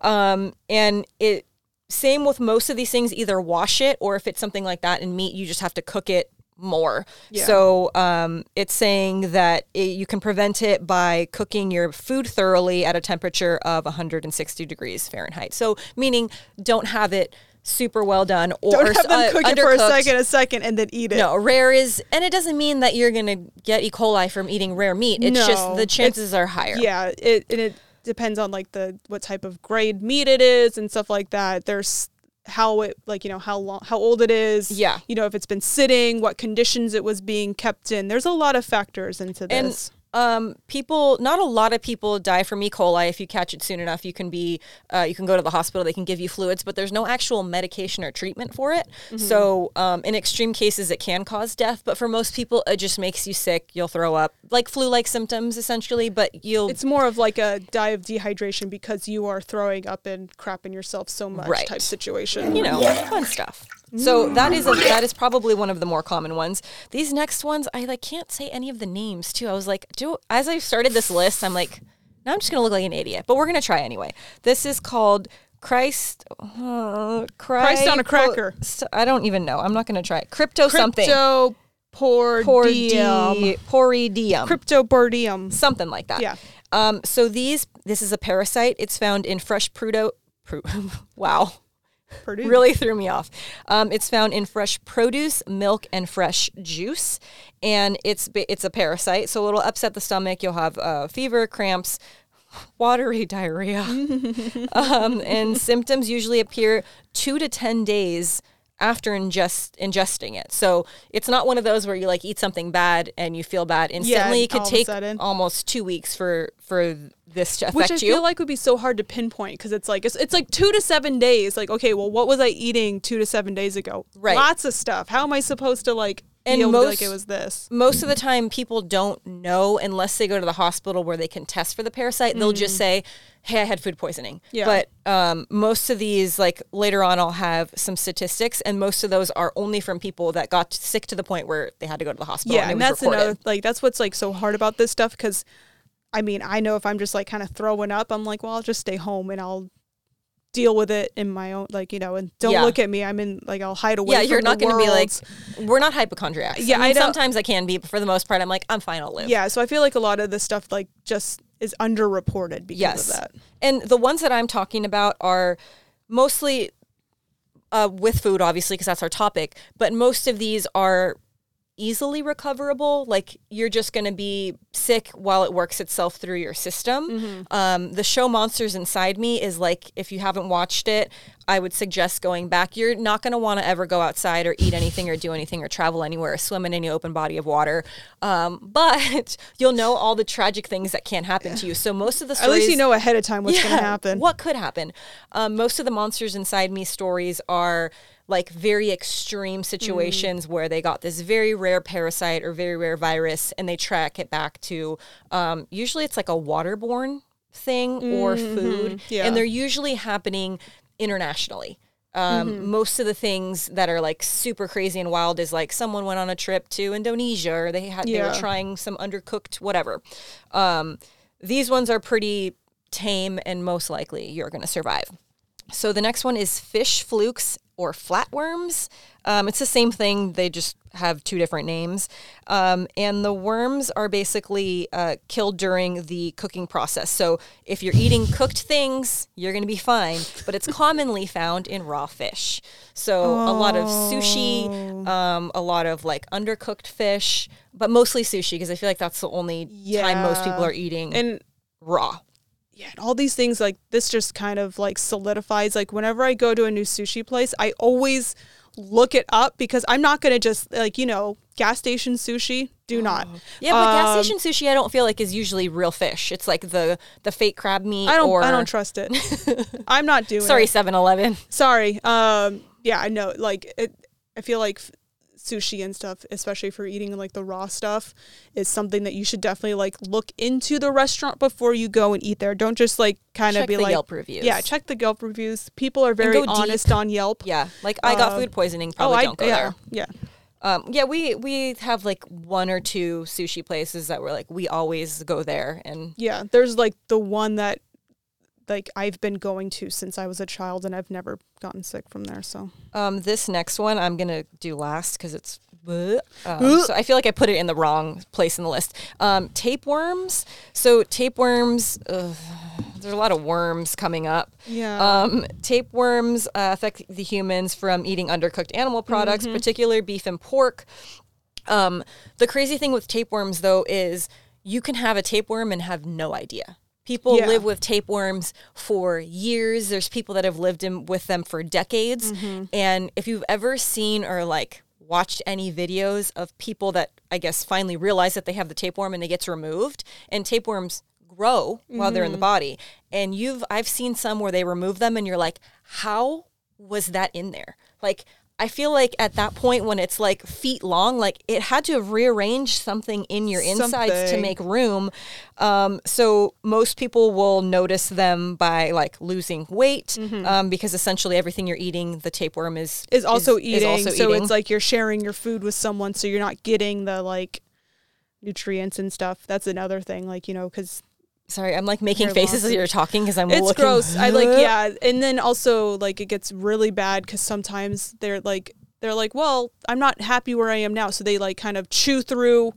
Speaker 2: Um, and it same with most of these things. Either wash it or if it's something like that in meat, you just have to cook it more.
Speaker 3: Yeah.
Speaker 2: So um, it's saying that it, you can prevent it by cooking your food thoroughly at a temperature of 160 degrees Fahrenheit. So meaning don't have it super well done or
Speaker 3: don't have them
Speaker 2: uh,
Speaker 3: cook it for a second, a second, and then eat it.
Speaker 2: No, rare is, and it doesn't mean that you're gonna get E. coli from eating rare meat. It's just the chances are higher.
Speaker 3: Yeah, it and it depends on like the what type of grade meat it is and stuff like that. There's how it like you know how long how old it is.
Speaker 2: Yeah.
Speaker 3: you know if it's been sitting, what conditions it was being kept in. There's a lot of factors into this.
Speaker 2: Um, people, not a lot of people die from E. coli. If you catch it soon enough, you can be, uh, you can go to the hospital. They can give you fluids, but there's no actual medication or treatment for it.
Speaker 3: Mm-hmm.
Speaker 2: So, um, in extreme cases, it can cause death. But for most people, it just makes you sick. You'll throw up, like flu-like symptoms, essentially. But you'll
Speaker 3: it's more of like a die of dehydration because you are throwing up and crapping yourself so much
Speaker 2: Right.
Speaker 3: type situation.
Speaker 2: you know, fun stuff. So that is a, that is probably one of the more common ones. These next ones, I like can't say any of the names too. I was like, do as I started this list, I'm like, now I'm just gonna look like an idiot, but we're gonna try anyway. This is called Christ, uh,
Speaker 3: Christ on a cracker.
Speaker 2: I don't even know. I'm not gonna try it. Crypto, something.
Speaker 3: Crypto
Speaker 2: Pordium. Poridium.
Speaker 3: Cryptobordium.
Speaker 2: something like that.
Speaker 3: Yeah.
Speaker 2: Um, so these, this is a parasite. It's found in fresh prudo. Pru- (laughs) wow.
Speaker 3: Purdue.
Speaker 2: Really threw me off. Um, it's found in fresh produce, milk, and fresh juice, and it's it's a parasite, so it'll upset the stomach. You'll have uh, fever, cramps, watery (laughs) diarrhea, (laughs) um, and symptoms usually appear two to ten days after ingest ingesting it. So it's not one of those where you like eat something bad and you feel bad instantly. it could
Speaker 3: all of a
Speaker 2: take almost two weeks for for this to affect
Speaker 3: Which I
Speaker 2: you.
Speaker 3: feel like would be so hard to pinpoint because it's like it's, it's like two to seven days. Like, okay, well, what was I eating two to seven days ago?
Speaker 2: Right.
Speaker 3: Lots of stuff. How am I supposed to like
Speaker 2: And
Speaker 3: be able to be like
Speaker 2: most-
Speaker 3: it was this?
Speaker 2: most of the time people don't know unless they go to the hospital where they can test for the parasite they'll just say hey i had food poisoning
Speaker 3: Yeah.
Speaker 2: but um, most of these like later on i'll have some statistics and most of those are only from people that got sick to the point where they had to go to the hospital
Speaker 3: Yeah,
Speaker 2: and, it
Speaker 3: and that's another like that's what's like so hard about this stuff because, I mean, I know if I'm just like kind of throwing up, I'm like, well, I'll just stay home and I'll deal with it in my own like you know and don't
Speaker 2: Yeah.
Speaker 3: look at me. I'm in like I'll hide away.
Speaker 2: yeah you're not going to be like we're not hypochondriacs
Speaker 3: Yeah,
Speaker 2: I, mean,
Speaker 3: I
Speaker 2: sometimes i can be but for the most part i'm like i'm fine i'll live
Speaker 3: yeah. So I feel like a lot of this stuff like just is underreported because
Speaker 2: yes.
Speaker 3: of that.
Speaker 2: And the ones that I'm talking about are mostly uh, with food, obviously, because that's our topic. But most of these are easily recoverable. Like you're just going to be sick while it works itself through your system. Um, the show Monsters Inside Me is like, if you haven't watched it, I would suggest going back. You're not going to want to ever go outside or eat anything or do anything or travel anywhere or swim in any open body of water. Um, but (laughs) you'll know all the tragic things that can happen to you. So most of the
Speaker 3: At least you know ahead of time what's going to happen.
Speaker 2: What could happen? Um, most of the monsters inside me stories are like very extreme
Speaker 3: Mm.
Speaker 2: situations where they got this very rare parasite or very rare virus and they track it back to um, usually it's like a waterborne thing or food
Speaker 3: Mm-hmm. Yeah.
Speaker 2: and they're usually happening internationally um,
Speaker 3: Mm-hmm.
Speaker 2: most of the things that are like super crazy and wild is like someone went on a trip to Indonesia or they had they were trying some undercooked whatever. Um, these ones are pretty tame and most likely you're going to survive. So the next one is fish flukes or flatworms. Um, it's the same thing. They just have two different names. Um, and the worms are basically uh, killed during the cooking process. So if you're eating cooked things, you're going to be fine. But it's commonly found in raw fish. So a lot of sushi, um, a lot of like undercooked fish, but mostly sushi because I feel like that's the only time most people are eating
Speaker 3: and
Speaker 2: raw.
Speaker 3: Yeah, and all these things like this just kind of like solidifies. Like whenever I go to a new sushi place, I always look it up because I'm not gonna just like you know gas station sushi. Do not.
Speaker 2: Yeah, but gas
Speaker 3: Um,
Speaker 2: station sushi, I don't feel like is usually real fish. It's like the the fake crab meat.
Speaker 3: I don't.
Speaker 2: Or,
Speaker 3: I don't trust it. (laughs) I'm not doing.
Speaker 2: Sorry,
Speaker 3: it.
Speaker 2: 7-Eleven.
Speaker 3: Sorry. Um. Yeah. I know. Like it. I feel like sushi and stuff, especially for eating like the raw stuff, is something that you should definitely like look into the restaurant before you go and eat there. Don't just like kind of be like
Speaker 2: Yelp reviews.
Speaker 3: Yeah, check the Yelp reviews. People are very
Speaker 2: go deep.
Speaker 3: honest on Yelp.
Speaker 2: Yeah, like I got
Speaker 3: Um,
Speaker 2: food poisoning. Probably
Speaker 3: oh, I
Speaker 2: don't go
Speaker 3: yeah,
Speaker 2: there.
Speaker 3: yeah.
Speaker 2: Um, yeah, we we have like one or two sushi places that we're like we always go there, and
Speaker 3: Yeah, there's like the one that like I've been going to since I was a child and I've never gotten sick from there. So
Speaker 2: Um, this next one I'm gonna do last because it's. Um, so I feel like I put it in the wrong place in the list. Um, tapeworms. So tapeworms. Ugh, there's a lot of worms coming up.
Speaker 3: yeah,
Speaker 2: Um, tapeworms uh, affect the humans from eating undercooked animal products, particularly beef and pork. Um, the crazy thing with tapeworms, though, is you can have a tapeworm and have no idea. People
Speaker 3: Yeah.
Speaker 2: live with tapeworms for years. There's people that have lived in, with them for decades. Mm-hmm. And if you've ever seen or like watched any videos of people that I guess finally realize that they have the tapeworm and it gets removed, and tapeworms grow while they're in the mm-hmm. body. And you've I've seen some where they remove them and you're like, how was that in there? Like I feel like at that point when it's like feet long, like it had to have rearranged something in your insides to make room. Um, so most people will notice them by like losing weight um, because essentially everything you're eating, the tapeworm is
Speaker 3: Mm-hmm. Is also
Speaker 2: is
Speaker 3: eating.
Speaker 2: also
Speaker 3: so
Speaker 2: eating.
Speaker 3: it's like you're sharing your food with someone, so you're not getting the like nutrients and stuff. That's another thing, like you know, because
Speaker 2: Sorry, I'm like making faces as you're talking because I'm
Speaker 3: it's
Speaker 2: looking.
Speaker 3: gross. I like yeah, and then also like it gets really bad because sometimes they're like they're like, well, I'm not happy where I am now, so they like kind of chew through.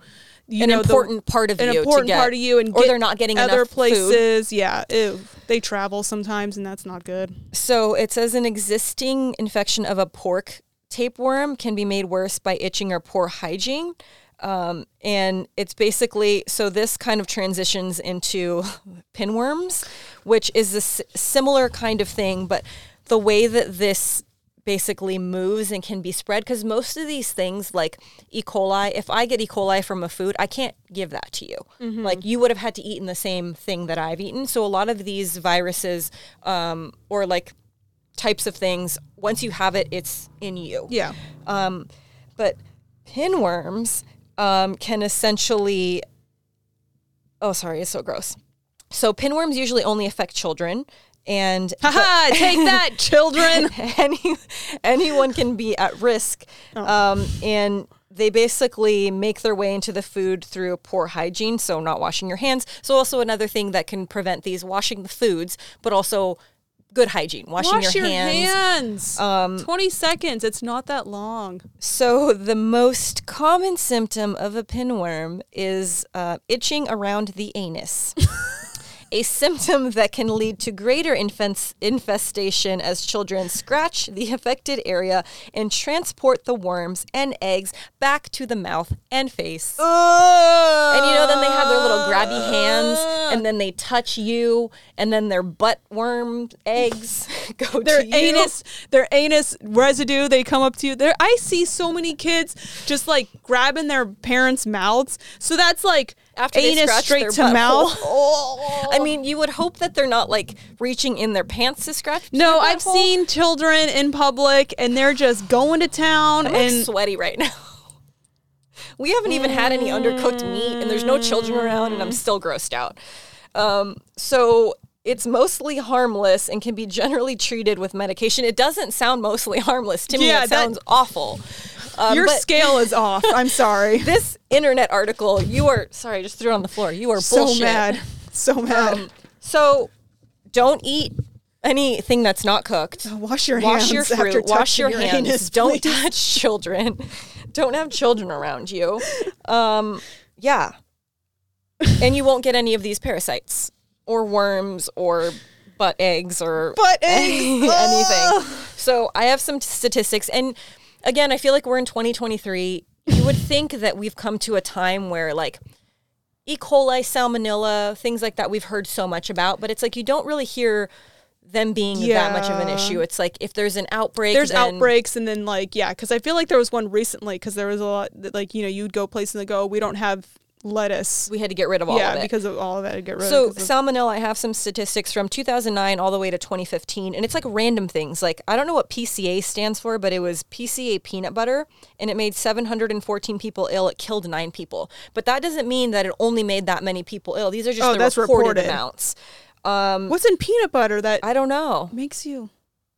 Speaker 3: You
Speaker 2: an
Speaker 3: know, the-
Speaker 2: important part of
Speaker 3: an
Speaker 2: you
Speaker 3: important
Speaker 2: get-
Speaker 3: part of you, and
Speaker 2: or they're not getting
Speaker 3: other
Speaker 2: enough food.
Speaker 3: places. Yeah, ew. they travel sometimes, and that's not good.
Speaker 2: So it says an existing infection of a pork tapeworm can be made worse by itching or poor hygiene. Um, and it's basically so this kind of transitions into (laughs) pinworms, which is a s- similar kind of thing, but the way that this basically moves and can be spread because most of these things like E. coli, if I get E. coli from a food, I can't give that to you. Like you would have had to eat in the same thing that I've eaten. So a lot of these viruses um, or like types of things, once you have it, it's in you.
Speaker 3: Yeah,
Speaker 2: Um, but pinworms um, can essentially. Oh, sorry, it's so gross. So pinworms usually only affect children, and
Speaker 3: haha, (laughs) take that, children. (laughs)
Speaker 2: any anyone can be at risk, um, and they basically make their way into the food through poor hygiene, so not washing your hands. So also another thing that can prevent these washing the foods, but also good hygiene, washing
Speaker 3: Wash
Speaker 2: your,
Speaker 3: your
Speaker 2: hands.
Speaker 3: hands. Twenty seconds. It's not that long.
Speaker 2: So the most common symptom of a pinworm is uh, itching around the anus. (laughs) A symptom that can lead to greater infest- infestation as children scratch the affected area and transport the worms and eggs back to the mouth and face. And you know, then they have their little grabby hands, and then they touch you, and then their butt worm eggs (laughs) go
Speaker 3: their
Speaker 2: to you.
Speaker 3: anus their anus residue they come up to you there i see so many kids just like grabbing their parents mouths so that's like
Speaker 2: after
Speaker 3: anus straight to mouth (laughs)
Speaker 2: I mean, you would hope that they're not like reaching in their pants to scratch.
Speaker 3: no i've seen children in public and they're just going to town
Speaker 2: I'm like
Speaker 3: and
Speaker 2: sweaty right now. (laughs) We haven't even had any undercooked meat, and there's no children around, and I'm still grossed out. Um, so it's mostly harmless and can be generally treated with medication. It doesn't sound mostly harmless to me.
Speaker 3: Yeah,
Speaker 2: it
Speaker 3: that-
Speaker 2: sounds awful. Um,
Speaker 3: your scale is (laughs) off i'm sorry
Speaker 2: this internet article, you are sorry, I just threw it on the floor. You are
Speaker 3: so
Speaker 2: bullshit.
Speaker 3: mad so mad
Speaker 2: Um, so don't eat anything that's not cooked.
Speaker 3: wash your
Speaker 2: wash
Speaker 3: hands
Speaker 2: your
Speaker 3: after
Speaker 2: fruit. Wash your,
Speaker 3: your
Speaker 2: hands.
Speaker 3: anus, (laughs)
Speaker 2: don't touch children. don't have children around you. Um, yeah, and you won't get any of these parasites or worms or butt eggs or
Speaker 3: Butt (laughs) eggs.
Speaker 2: anything. So I have some statistics, and again, I feel like we're in 2023. You would think that we've come to a time where like E. coli, salmonella, things like that we've heard so much about, but it's like you don't really hear them being that much of an issue. It's like if there's an outbreak,
Speaker 3: there's
Speaker 2: then-
Speaker 3: outbreaks and then like yeah because i feel like there was one recently because there was a lot that, like you know you'd go places and go we don't have lettuce
Speaker 2: We had to get rid of all
Speaker 3: yeah
Speaker 2: of it.
Speaker 3: because of all of that to get rid
Speaker 2: So
Speaker 3: of of-
Speaker 2: salmonella, I have some statistics from 2009 all the way to 2015, and it's like random things. Like I don't know what PCA stands for, but it was PCA peanut butter, and it made 714 people ill. It killed nine people, but that doesn't mean that it only made that many people ill. These are just
Speaker 3: Oh,
Speaker 2: the
Speaker 3: that's
Speaker 2: reported,
Speaker 3: reported.
Speaker 2: amounts. Um,
Speaker 3: what's in peanut butter that
Speaker 2: I don't know.
Speaker 3: makes you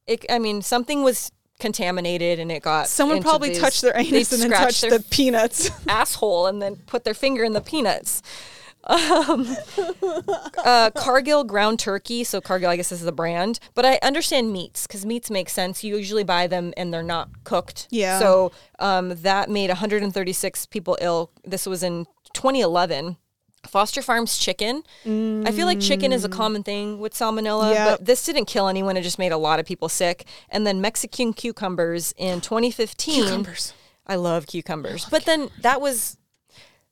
Speaker 2: It, I mean, something was contaminated, and it got
Speaker 3: someone probably
Speaker 2: these-
Speaker 3: touched their anus and then touched
Speaker 2: their
Speaker 3: the peanuts (laughs)
Speaker 2: asshole and then put their finger in the peanuts. Um, uh, Cargill ground turkey. So Cargill, I guess is the brand, but I understand meats because meats make sense. You usually buy them and they're not cooked.
Speaker 3: Yeah.
Speaker 2: So um, that made 136 people ill. This was in 2011. Foster Farms chicken. I feel like chicken is a common thing with salmonella,
Speaker 3: Yep.
Speaker 2: but this didn't kill anyone. It just made a lot of people sick. And then Mexican cucumbers in 2015.
Speaker 3: Cucumbers.
Speaker 2: I love cucumbers. but then that was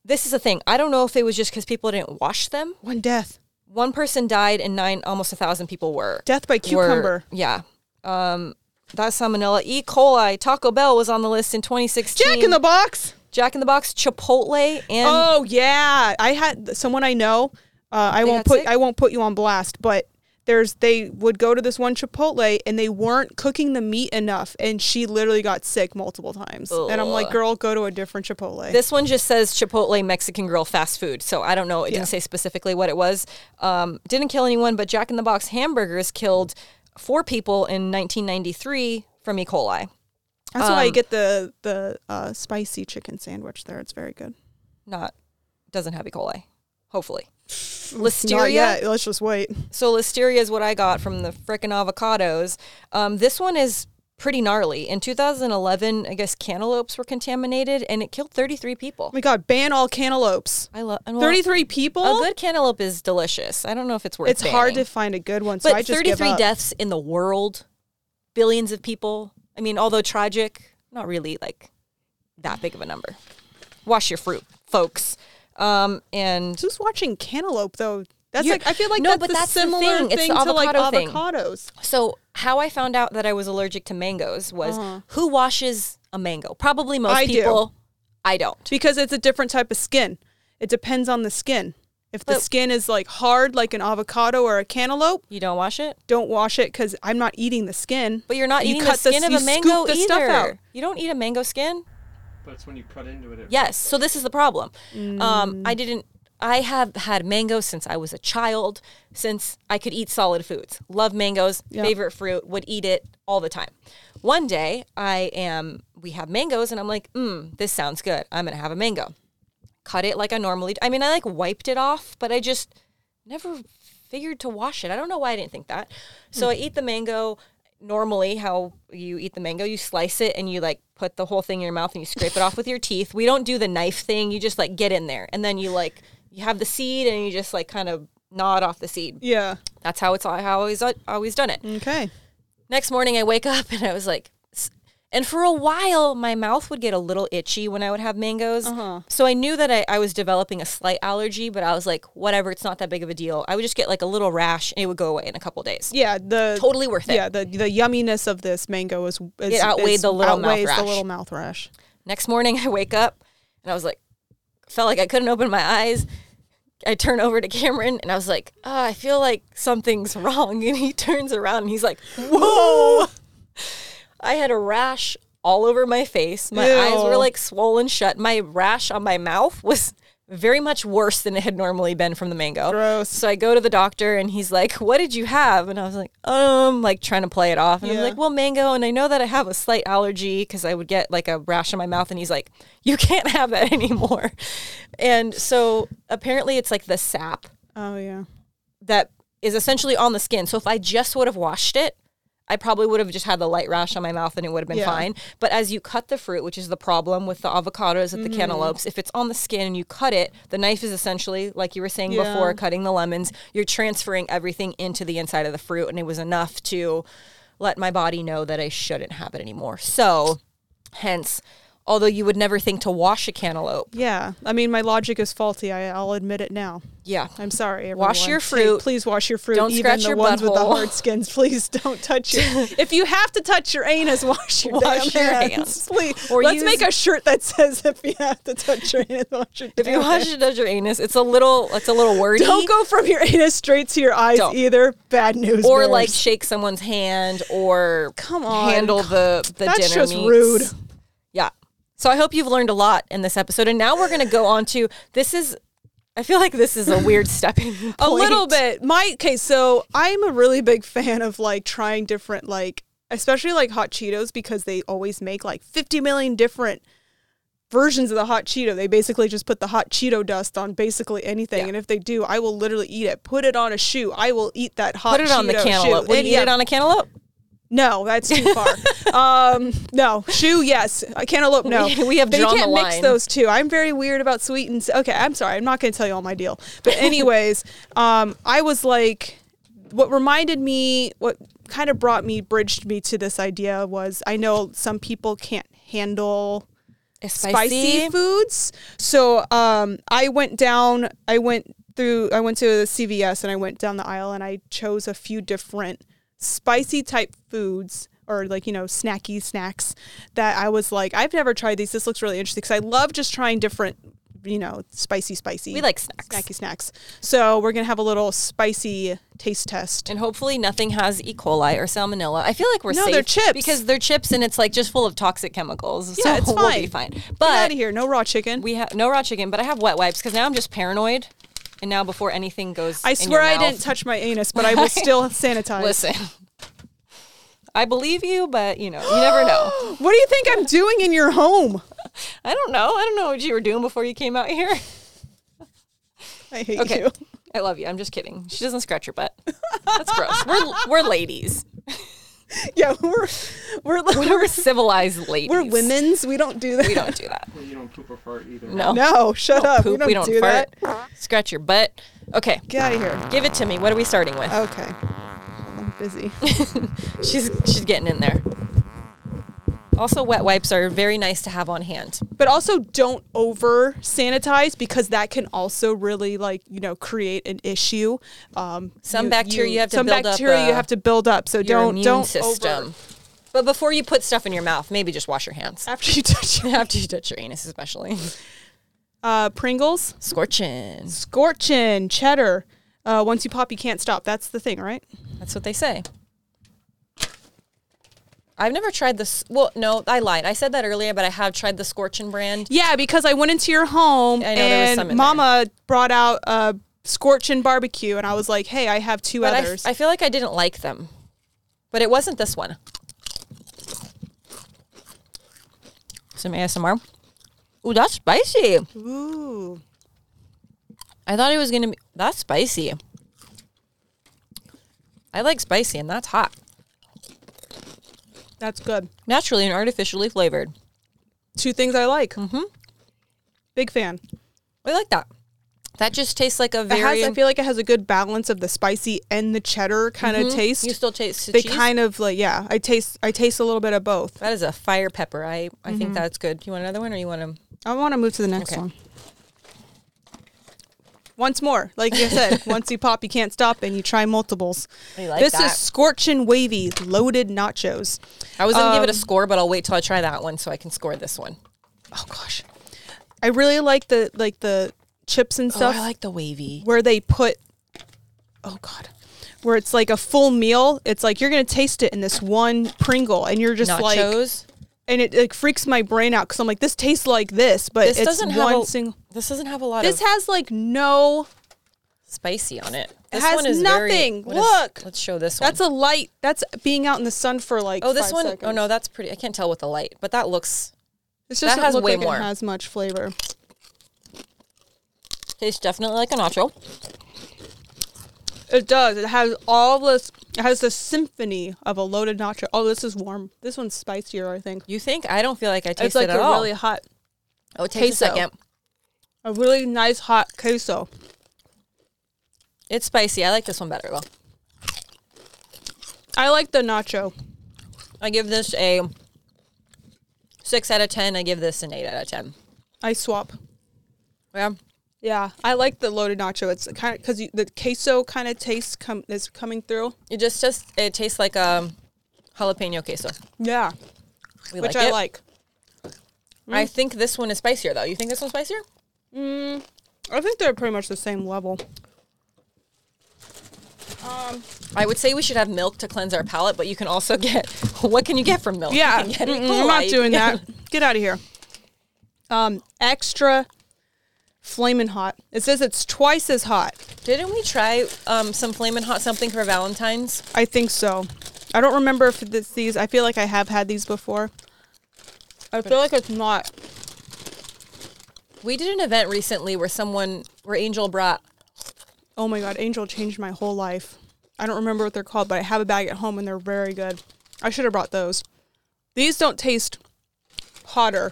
Speaker 2: this is the thing. I don't know if it was just because people didn't wash them.
Speaker 3: one death
Speaker 2: One person died and nine almost a thousand people were
Speaker 3: death by
Speaker 2: were-
Speaker 3: cucumber
Speaker 2: yeah. Um that's salmonella. E. coli, Taco Bell was on the list in 2016.
Speaker 3: jack in the box
Speaker 2: Jack in the Box, Chipotle, and
Speaker 3: oh yeah i had someone i know uh, i won't put
Speaker 2: sick?
Speaker 3: i won't put you on blast but there's they would go to this one Chipotle and they weren't cooking the meat enough, and she literally got sick multiple times. And I'm like, girl, go to a different Chipotle.
Speaker 2: This one just says Chipotle Mexican grill fast food. So I don't know. It
Speaker 3: Yeah.
Speaker 2: didn't say specifically what it was. Um, didn't kill anyone, but Jack in the Box hamburgers killed four people in 1993 from E. coli.
Speaker 3: That's why I
Speaker 2: um,
Speaker 3: get the the uh, spicy chicken sandwich there. It's very good.
Speaker 2: Not doesn't have E. coli. Hopefully. (laughs) Listeria.
Speaker 3: Let's just wait.
Speaker 2: So listeria is what I got from the frickin' avocados. Um, this one is pretty gnarly. In 2011, I guess cantaloupes were contaminated, and it killed 33 people.
Speaker 3: Oh my god, ban all cantaloupes.
Speaker 2: I love well,
Speaker 3: 33 people?
Speaker 2: A good cantaloupe is delicious. I don't know if it's worth. It.
Speaker 3: It's hard to find a good one, so
Speaker 2: But
Speaker 3: I just give
Speaker 2: 33
Speaker 3: up.
Speaker 2: deaths in the world, billions of people. I mean, although tragic, not really like that big of a number. Wash your fruit, folks. Um, and
Speaker 3: Who's watching cantaloupe though? That's
Speaker 2: You're-
Speaker 3: like I feel like
Speaker 2: No,
Speaker 3: that's
Speaker 2: but that's the
Speaker 3: similar
Speaker 2: thing. It's the
Speaker 3: to like
Speaker 2: avocado thing.
Speaker 3: avocados.
Speaker 2: so, how I found out that I was allergic to mangoes was who washes a mango? Probably most
Speaker 3: Uh-huh. I do.
Speaker 2: people. I don't.
Speaker 3: Because it's a different type of skin. It depends on the skin. If the
Speaker 2: But-
Speaker 3: skin is like hard like an avocado or a cantaloupe,
Speaker 2: You don't wash it,
Speaker 3: don't wash it cuz I'm not eating the skin.
Speaker 2: but you're not
Speaker 3: You
Speaker 2: eating
Speaker 3: cut
Speaker 2: the
Speaker 3: the-
Speaker 2: skin of
Speaker 3: you
Speaker 2: a mango
Speaker 3: scoop the
Speaker 2: either.
Speaker 3: stuff out.
Speaker 2: You don't eat a mango skin.
Speaker 5: But it's when you cut into it. it
Speaker 2: Yes. So this is the problem. Um,
Speaker 3: Mm.
Speaker 2: I didn't. I have had mangoes since I was a child. Since I could eat solid foods, love mangoes.
Speaker 3: Yeah.
Speaker 2: Favorite fruit. Would eat it all the time. One day I am. We have mangoes, and I'm like, mm, this sounds good. I'm gonna have a mango. Cut it like I normally. do. I mean, I like wiped it off, but I just never figured to wash it. I don't know why I didn't think that. So I hmm. eat the mango normally how you eat the mango. You slice it and you like put the whole thing in your mouth and you scrape it off with your teeth. We don't do the knife thing. You just like get in there and then you like you have the seed and you just like kind of gnawed off the seed.
Speaker 3: Yeah.
Speaker 2: That's how it's how I always uh, always done it.
Speaker 3: Okay.
Speaker 2: Next morning I wake up (laughs) and I was like and for a while my mouth would get a little itchy when I would have mangoes.
Speaker 3: Uh-huh.
Speaker 2: So I knew that I, I was developing a slight allergy, but I was like, whatever, it's not that big of a deal. I would just get like a little rash and it would go away in a couple days.
Speaker 3: Yeah, the
Speaker 2: Totally worth it.
Speaker 3: Yeah, the the yumminess of this mango is, is
Speaker 2: It outweighed
Speaker 3: is-
Speaker 2: the little mouth
Speaker 3: outweighs
Speaker 2: rash.
Speaker 3: the little mouth rash.
Speaker 2: Next morning, I wake up and I was like, felt like I couldn't open my eyes. I turn over to Cameron and I was like, oh, I feel like something's (laughs) wrong. And he turns around and he's like, whoa. I had a rash all over my face. My eyes were like swollen shut. My rash on my mouth was very much worse than it had normally been from the mango.
Speaker 3: Gross.
Speaker 2: So I go to the doctor and he's like, "What did you have?" And I was like, "Um, like trying to play it off." And
Speaker 3: Yeah.
Speaker 2: I'm like, "Well, mango." And I know that I have a slight allergy because I would get like a rash on my mouth. And he's like, "You can't have that (laughs) anymore." And so apparently, it's like the sap
Speaker 3: Oh yeah.
Speaker 2: that is essentially on the skin. So if I just would have washed it, I probably would have just had the light rash on my mouth and it would have been
Speaker 3: Yeah.
Speaker 2: fine. But as you cut the fruit, which is the problem with the avocados and the
Speaker 3: Mm-hmm.
Speaker 2: cantaloupes, if it's on the skin and you cut it, the knife is essentially, like you were saying
Speaker 3: Yeah.
Speaker 2: before, cutting the lemons, you're transferring everything into the inside of the fruit. And it was enough to let my body know that I shouldn't have it anymore. So, hence, although you would never think to wash a cantaloupe,
Speaker 3: Yeah. I mean, my logic is faulty. I, I'll admit it now.
Speaker 2: yeah.
Speaker 3: I'm sorry. Everyone.
Speaker 2: Wash your fruit.
Speaker 3: please wash your fruit.
Speaker 2: Don't
Speaker 3: Even
Speaker 2: scratch
Speaker 3: the
Speaker 2: your
Speaker 3: ones with the hard skins. Please (laughs) don't touch your. (laughs) if you have to touch your anus, wash your (laughs)
Speaker 2: Wash
Speaker 3: damn
Speaker 2: your
Speaker 3: hands.
Speaker 2: hands.
Speaker 3: Please.
Speaker 2: Or
Speaker 3: Let's
Speaker 2: use-
Speaker 3: make a shirt that says if you have to touch your anus, wash your.
Speaker 2: If you wash it as your anus, it's a little, it's a little wordy.
Speaker 3: Don't go from your anus straight to your eyes
Speaker 2: Don't.
Speaker 3: either. Bad news.
Speaker 2: or
Speaker 3: bears.
Speaker 2: like shake someone's hand or
Speaker 3: Come on.
Speaker 2: handle the the
Speaker 3: That's
Speaker 2: dinner
Speaker 3: just
Speaker 2: meats.
Speaker 3: rude.
Speaker 2: So I hope you've learned a lot in this episode, and now we're going to go on to this is. I feel like this is a weird stepping (laughs) point.
Speaker 3: a little bit. My okay, so I'm a really big fan of like trying different like especially like hot Cheetos because they always make like 50 million different versions of the hot Cheeto. They basically just put the hot Cheeto dust on basically anything.
Speaker 2: Yeah.
Speaker 3: And if they do, I will literally eat it. Put it on a shoe. I will eat that hot
Speaker 2: Put it on the cantaloupe.
Speaker 3: shoe.
Speaker 2: Would you eat
Speaker 3: yeah,
Speaker 2: it on a cantaloupe?
Speaker 3: No, that's too far. (laughs) um, no, shoe, yes. Cantaloupe, no.
Speaker 2: We- we have
Speaker 3: they
Speaker 2: drawn
Speaker 3: can't
Speaker 2: the
Speaker 3: mix those two. I'm very weird about sweet and okay. I'm sorry. I'm not going to tell you all my deal. But (laughs) anyways, um, I was like, what reminded me, what kind of brought me, bridged me to this idea was I know some people can't handle spicy foods. So um, I went down. I went through. I went to the CVS and I went down the aisle and I chose a few different spicy type foods or like you know snacky snacks that I was like I've never tried these. This looks really interesting because I love just trying different you know, spicy, spicy.
Speaker 2: We like snacks.
Speaker 3: snacky snacks. So we're gonna have a little spicy taste test.
Speaker 2: And hopefully nothing has E. coli or salmonella. I feel like we're
Speaker 3: No,
Speaker 2: safe
Speaker 3: they're chips.
Speaker 2: because they're chips and it's like just full of toxic chemicals.
Speaker 3: Yeah,
Speaker 2: so
Speaker 3: it's
Speaker 2: we'll be
Speaker 3: fine.
Speaker 2: But
Speaker 3: Get out of here. No raw chicken.
Speaker 2: we have no raw chicken, but I have wet wipes because now I'm just paranoid. And now before anything goes,
Speaker 3: I swear I didn't touch my anus, but I (laughs) will still sanitize.
Speaker 2: Listen, I believe you, but you know, you never know. (gasps)
Speaker 3: What do you think I'm doing in your home?
Speaker 2: I don't know. I don't know what you were doing before you came out here. (laughs)
Speaker 3: I hate
Speaker 2: Okay.
Speaker 3: you.
Speaker 2: I love you. I'm just kidding. She doesn't scratch your butt. That's gross. We're we're ladies. (laughs) (laughs)
Speaker 3: Yeah, we're we're (laughs)
Speaker 2: We're
Speaker 3: we're,
Speaker 2: civilized ladies.
Speaker 3: we're women's. We don't do that.
Speaker 2: We don't do that.
Speaker 5: Well, you don't poop or fart either.
Speaker 2: No.
Speaker 3: No, shut up.
Speaker 2: Poop.
Speaker 3: we don't, do
Speaker 2: fart.
Speaker 3: that.
Speaker 2: Scratch your butt. Okay.
Speaker 3: Get out of here.
Speaker 2: Give it to me. What are we starting with?
Speaker 3: Okay. I'm busy. (laughs)
Speaker 2: She's she's getting in there. Also, wet wipes are very nice to have on hand.
Speaker 3: But also don't over sanitize because that can also really like, you know, create an issue. Um
Speaker 2: Some bacteria you have to
Speaker 3: some
Speaker 2: build up,
Speaker 3: bacteria you
Speaker 2: uh,
Speaker 3: have to build up. So don't don't
Speaker 2: system.
Speaker 3: over
Speaker 2: But before you put stuff in your mouth, maybe just wash your hands.
Speaker 3: after you touch it. (laughs)
Speaker 2: After you touch your anus, especially.
Speaker 3: Uh Pringles,
Speaker 2: Scorching.
Speaker 3: scorchin, cheddar. Uh, once you pop, you can't stop. That's the thing, right?
Speaker 2: That's what they say. I've never tried this. Well, no, I lied. I said that earlier, but I have tried the Scorchin brand.
Speaker 3: Yeah, because I went into your home
Speaker 2: I know there was
Speaker 3: and
Speaker 2: some in
Speaker 3: Mama brought out a scorchin barbecue, and I was like, "Hey, I have two
Speaker 2: But I,
Speaker 3: others."
Speaker 2: I feel like I didn't like them. But it wasn't this one. Some ASMR. Ooh, that's spicy.
Speaker 3: Ooh,
Speaker 2: I thought it was gonna be. That's spicy. I like spicy, and that's hot.
Speaker 3: That's good.
Speaker 2: Naturally and artificially flavored.
Speaker 3: Two things I like. Mm-hmm. Big fan.
Speaker 2: I like that. That just tastes like a very.
Speaker 3: has, I feel like it has a good balance of the spicy and the cheddar kind of taste.
Speaker 2: you still taste the
Speaker 3: they
Speaker 2: cheese.
Speaker 3: kind of like yeah. I taste I taste a little bit of both.
Speaker 2: That is a fire pepper. I, I
Speaker 3: Mm-hmm.
Speaker 2: think that's good. You want another one or you want to?
Speaker 3: I want to move to the next
Speaker 2: Okay.
Speaker 3: one. Once more, like you said, (laughs) once you pop, you can't stop, and you try multiples.
Speaker 2: Like
Speaker 3: this
Speaker 2: that.
Speaker 3: is scorching wavy loaded nachos.
Speaker 2: I was going to give it a
Speaker 3: Um,
Speaker 2: score, but I'll wait till I try that one so I can score this one.
Speaker 3: Oh gosh, I really like the like the chips and stuff
Speaker 2: Oh, I like the wavy.
Speaker 3: where they put. Oh god, where it's like a full meal. It's like you're gonna taste it in this one Pringle, and you're just like,
Speaker 2: Nachos.
Speaker 3: And it like freaks my brain out because I'm like, this tastes like this, but
Speaker 2: this
Speaker 3: it's
Speaker 2: doesn't
Speaker 3: one
Speaker 2: have a,
Speaker 3: single.
Speaker 2: This doesn't have a lot of This
Speaker 3: has like no.
Speaker 2: spicy on it. This
Speaker 3: has
Speaker 2: one is very-
Speaker 3: nothing.
Speaker 2: is-
Speaker 3: Look.
Speaker 2: let's show this one.
Speaker 3: That's a light. That's being out in the sun for like.
Speaker 2: oh, this one oh
Speaker 3: seconds.
Speaker 2: no, that's pretty. I can't tell with the light, but that looks
Speaker 3: This
Speaker 2: that
Speaker 3: doesn't
Speaker 2: has
Speaker 3: look
Speaker 2: way
Speaker 3: like
Speaker 2: more.
Speaker 3: It has much flavor.
Speaker 2: tastes definitely like a nacho.
Speaker 3: It does. It has all this. It has the symphony of a loaded nacho. Oh, this is warm. This one's spicier, I think.
Speaker 2: You think? I don't feel like I
Speaker 3: It's like
Speaker 2: it
Speaker 3: a
Speaker 2: at all.
Speaker 3: really hot,
Speaker 2: oh, it tastes a
Speaker 3: queso.
Speaker 2: second.
Speaker 3: a really nice hot queso.
Speaker 2: It's spicy. I like this one better though.
Speaker 3: I like the nacho.
Speaker 2: I give this a six out of ten. I give this an eight out of ten.
Speaker 3: I swap.
Speaker 2: Yeah.
Speaker 3: Yeah, I like the loaded nacho. It's kind of because the queso kind of taste com- is coming through.
Speaker 2: It just just it tastes like a jalapeno queso.
Speaker 3: Yeah,
Speaker 2: We
Speaker 3: which
Speaker 2: like
Speaker 3: I
Speaker 2: it.
Speaker 3: like.
Speaker 2: I think this one is spicier though. You think this one's spicier?
Speaker 3: I think they're pretty much the same level.
Speaker 2: Um, I would say we should have milk to cleanse our palate, but you can also (laughs) get what can you get from milk?
Speaker 3: Yeah. I'm not doing that. (laughs) Get out of here. Um, extra flaming hot. It says it's twice as hot.
Speaker 2: Didn't we try um, some flamin' hot something for Valentine's?
Speaker 3: I think so. I don't remember if it's these. I feel like I have had these before. I feel like it's not.
Speaker 2: We did an event recently where someone where Angel brought
Speaker 3: Oh my god, Angel changed my whole life. I don't remember what they're called, but I have a bag at home and they're very good. I should have brought those. These don't taste hotter.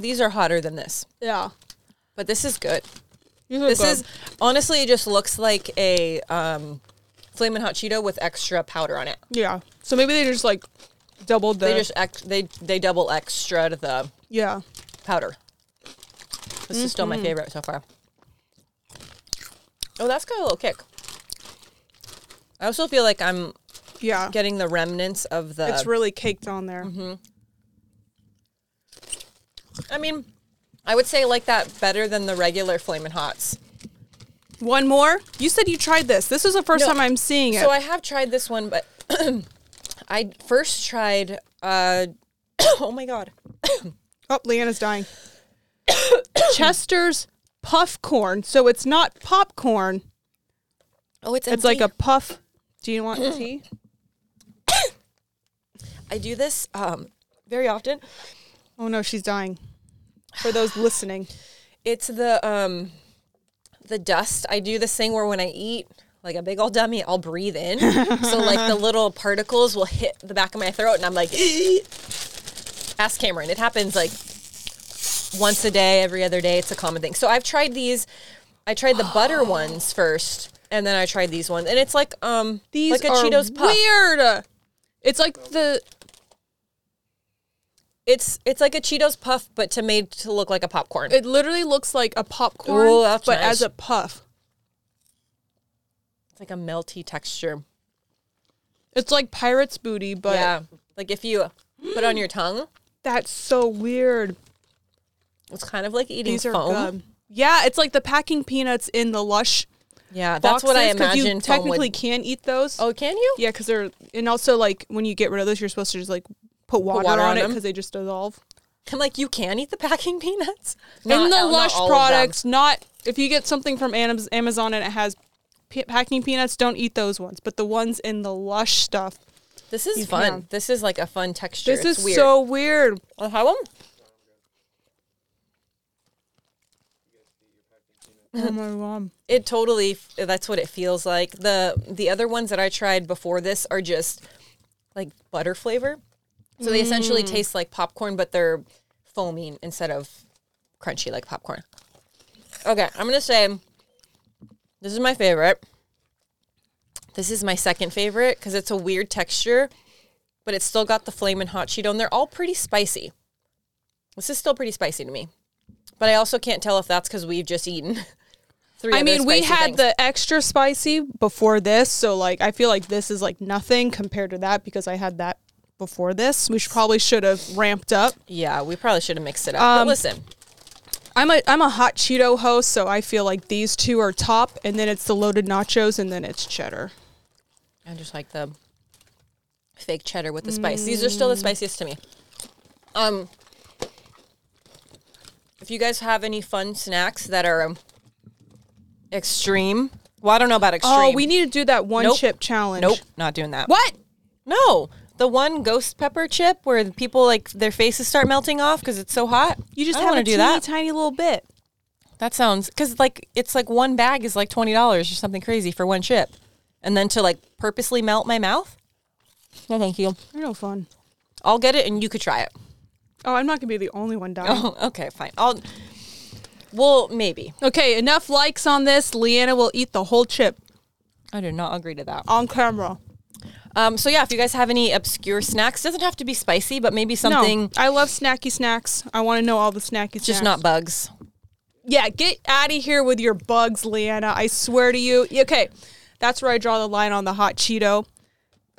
Speaker 2: these are hotter than this,
Speaker 3: Yeah.
Speaker 2: But this is good. This
Speaker 3: good.
Speaker 2: is honestly it just looks like a um, flamin' hot Cheeto with extra powder on it.
Speaker 3: yeah. So maybe they just like doubled the
Speaker 2: They just ex- they they double extra to the
Speaker 3: yeah.
Speaker 2: powder. This is still my
Speaker 3: Mm-hmm.
Speaker 2: favorite so far. Oh, that's got a little kick. I also feel like I'm
Speaker 3: Yeah.
Speaker 2: getting the remnants of the.
Speaker 3: it's really caked on there.
Speaker 2: I mean, I would say I like that better than the regular Flamin' Hots.
Speaker 3: One more. You said you tried this. This is the first
Speaker 2: No,
Speaker 3: time I'm seeing it.
Speaker 2: So I have tried this one, but (clears throat) I first tried. Uh, (coughs) oh my god! (coughs)
Speaker 3: oh, Leanna's dying. (coughs) Chester's puff corn. So it's not popcorn.
Speaker 2: Oh, it's
Speaker 3: It's like a puff. Do you want tea?
Speaker 2: I do this um very often.
Speaker 3: Oh no, she's dying. For those listening.
Speaker 2: It's the um the dust. I do this thing where when I eat like a big old dummy, I'll breathe in. (laughs) so like the little particles will hit the back of my throat and I'm like ask Cameron. It happens like once a day, every other day. It's a common thing. So I've tried these I tried the butter (gasps) ones first and then I tried these ones. And it's like um
Speaker 3: These
Speaker 2: like a Cheetos puff.
Speaker 3: weird. It's like the
Speaker 2: It's it's like a Cheetos puff but to made to look like a popcorn.
Speaker 3: it literally looks like a popcorn,
Speaker 2: Ooh, that's
Speaker 3: but
Speaker 2: nice.
Speaker 3: as a puff.
Speaker 2: it's like a melty texture.
Speaker 3: It's like pirate's booty, but
Speaker 2: yeah. Like if you put it on your tongue, (gasps)
Speaker 3: that's so weird.
Speaker 2: it's kind of like eating
Speaker 3: These are
Speaker 2: foam.
Speaker 3: good. Yeah, it's like the packing peanuts in the lush.
Speaker 2: Yeah, that's what I
Speaker 3: boxes,
Speaker 2: imagine.
Speaker 3: You technically
Speaker 2: would-
Speaker 3: can eat those.
Speaker 2: Oh, can you?
Speaker 3: Yeah, because they're and also like when you get rid of those, you're supposed to just like put water,
Speaker 2: water
Speaker 3: on,
Speaker 2: on
Speaker 3: it because they just dissolve.
Speaker 2: I'm like, you can eat the packing (laughs) peanuts.
Speaker 3: in the Lush products, not if you get something from Amazon and it has p- packing peanuts, don't eat those ones. But the ones in the Lush stuff,
Speaker 2: This is fun.
Speaker 3: can.
Speaker 2: This is like a fun texture.
Speaker 3: this
Speaker 2: It's
Speaker 3: is
Speaker 2: weird.
Speaker 3: so weird.
Speaker 2: I'll have them.
Speaker 3: oh my god! (laughs)
Speaker 2: It totally. That's what it feels like. the The other ones that I tried before this are just like butter flavor. So they
Speaker 3: Mm.
Speaker 2: essentially taste like popcorn, but they're foamy instead of crunchy like popcorn. Okay, I'm gonna say this is my favorite. This is my second favorite because it's a weird texture, but it's still got the flamin' hot Cheeto, and they're all pretty spicy. This is still pretty spicy to me, but I also can't tell if that's because we've just eaten (laughs) three.
Speaker 3: I
Speaker 2: other
Speaker 3: mean, we
Speaker 2: spicy
Speaker 3: had
Speaker 2: things.
Speaker 3: the extra spicy before this, so like I feel like this is like nothing compared to that because I had that before this. We should, probably should have ramped up.
Speaker 2: Yeah, we probably should have mixed it up.
Speaker 3: Um,
Speaker 2: but listen,
Speaker 3: I'm a I'm a hot Cheeto host, so I feel like these two are top, and then it's the loaded nachos, and then it's cheddar.
Speaker 2: I just like the fake cheddar with the spice. These are still the spiciest to me. Um, if you guys have any fun snacks that are um, extreme, well, I don't know about extreme.
Speaker 3: Oh, we need to do that one
Speaker 2: Nope.
Speaker 3: chip challenge.
Speaker 2: Nope, not doing that.
Speaker 3: What?
Speaker 2: No, the one ghost pepper chip where people like their faces start melting off because it's so hot.
Speaker 3: You just have
Speaker 2: want to do that.
Speaker 3: tiny little bit.
Speaker 2: That sounds because like it's like one bag is like twenty dollars or something crazy for one chip, and then to like purposely melt my mouth. No, thank you.
Speaker 3: They're no fun.
Speaker 2: I'll get it, and you could try it.
Speaker 3: Oh, I'm not gonna be the only one dying.
Speaker 2: Oh, okay, fine. I'll. Well, maybe.
Speaker 3: Okay, enough likes on this. Leanna will eat the whole chip
Speaker 2: I do not agree to that.
Speaker 3: on camera.
Speaker 2: Um. So yeah, if you guys have any obscure snacks, doesn't have to be spicy, but maybe something
Speaker 3: No, I love snacky snacks. I want to know all the snacky snacks.
Speaker 2: just not bugs.
Speaker 3: Yeah, get out of here with your bugs, Leanna. I swear to you. Okay, that's where I draw the line on the hot Cheeto.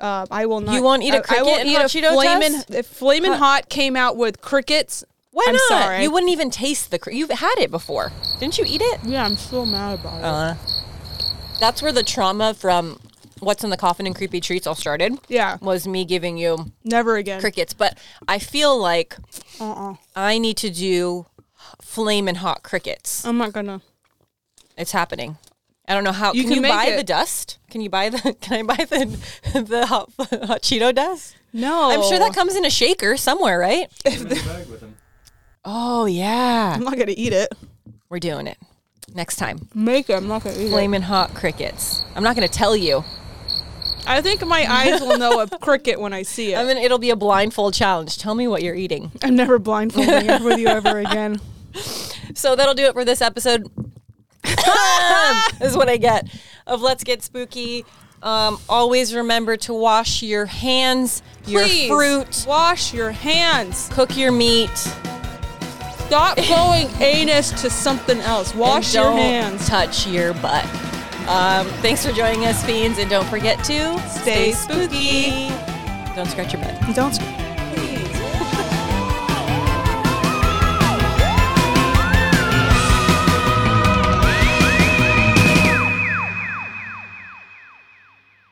Speaker 3: Uh, I will not.
Speaker 2: You won't eat a
Speaker 3: I- I
Speaker 2: cricket
Speaker 3: won't eat
Speaker 2: hot
Speaker 3: a
Speaker 2: Cheeto
Speaker 3: Flamin',
Speaker 2: test?
Speaker 3: If Flamin'
Speaker 2: Hot-
Speaker 3: Hot came out with crickets,
Speaker 2: Why
Speaker 3: I'm
Speaker 2: not?
Speaker 3: sorry.
Speaker 2: You wouldn't even taste the. Cr- You've had it before, didn't you? Eat it.
Speaker 3: yeah, I'm so mad about it.
Speaker 2: Uh, that's where the trauma from what's in the coffin and creepy treats all started.
Speaker 3: Yeah.
Speaker 2: was me giving you
Speaker 3: Never again.
Speaker 2: crickets, but I feel like
Speaker 3: Uh-uh.
Speaker 2: I need to do flamin' hot crickets.
Speaker 3: I'm not gonna.
Speaker 2: It's happening. I don't know how.
Speaker 3: You
Speaker 2: can,
Speaker 3: can
Speaker 2: you buy
Speaker 3: it.
Speaker 2: the dust? Can you buy the? (laughs) Can I buy the the hot, hot Cheeto dust?
Speaker 3: No,
Speaker 2: I'm sure that comes in a shaker somewhere, right?
Speaker 5: Put 'em in a bag with him.
Speaker 2: Oh yeah,
Speaker 3: I'm not gonna eat it.
Speaker 2: we're doing it next time.
Speaker 3: Make it. I'm not gonna eat it.
Speaker 2: Flamin' hot crickets. I'm not to tell you.
Speaker 3: I think my eyes will know a cricket when I see it.
Speaker 2: I mean, it'll be a blindfold challenge. Tell me what you're eating.
Speaker 3: I'm never blindfolding it with you ever again. (laughs)
Speaker 2: So that'll do it for this episode. (laughs) is what I get of Let's Get Spooky. Um, always remember to wash your hands,
Speaker 3: Please
Speaker 2: your fruit,
Speaker 3: wash your hands.
Speaker 2: cook your meat.
Speaker 3: Stop (laughs) going anus to something else. Wash your
Speaker 2: don't
Speaker 3: hands.
Speaker 2: Touch your butt. Um, thanks for joining us, Fiends, and don't forget to
Speaker 3: Stay spooky.
Speaker 2: Don't scratch your butt.
Speaker 3: Don't.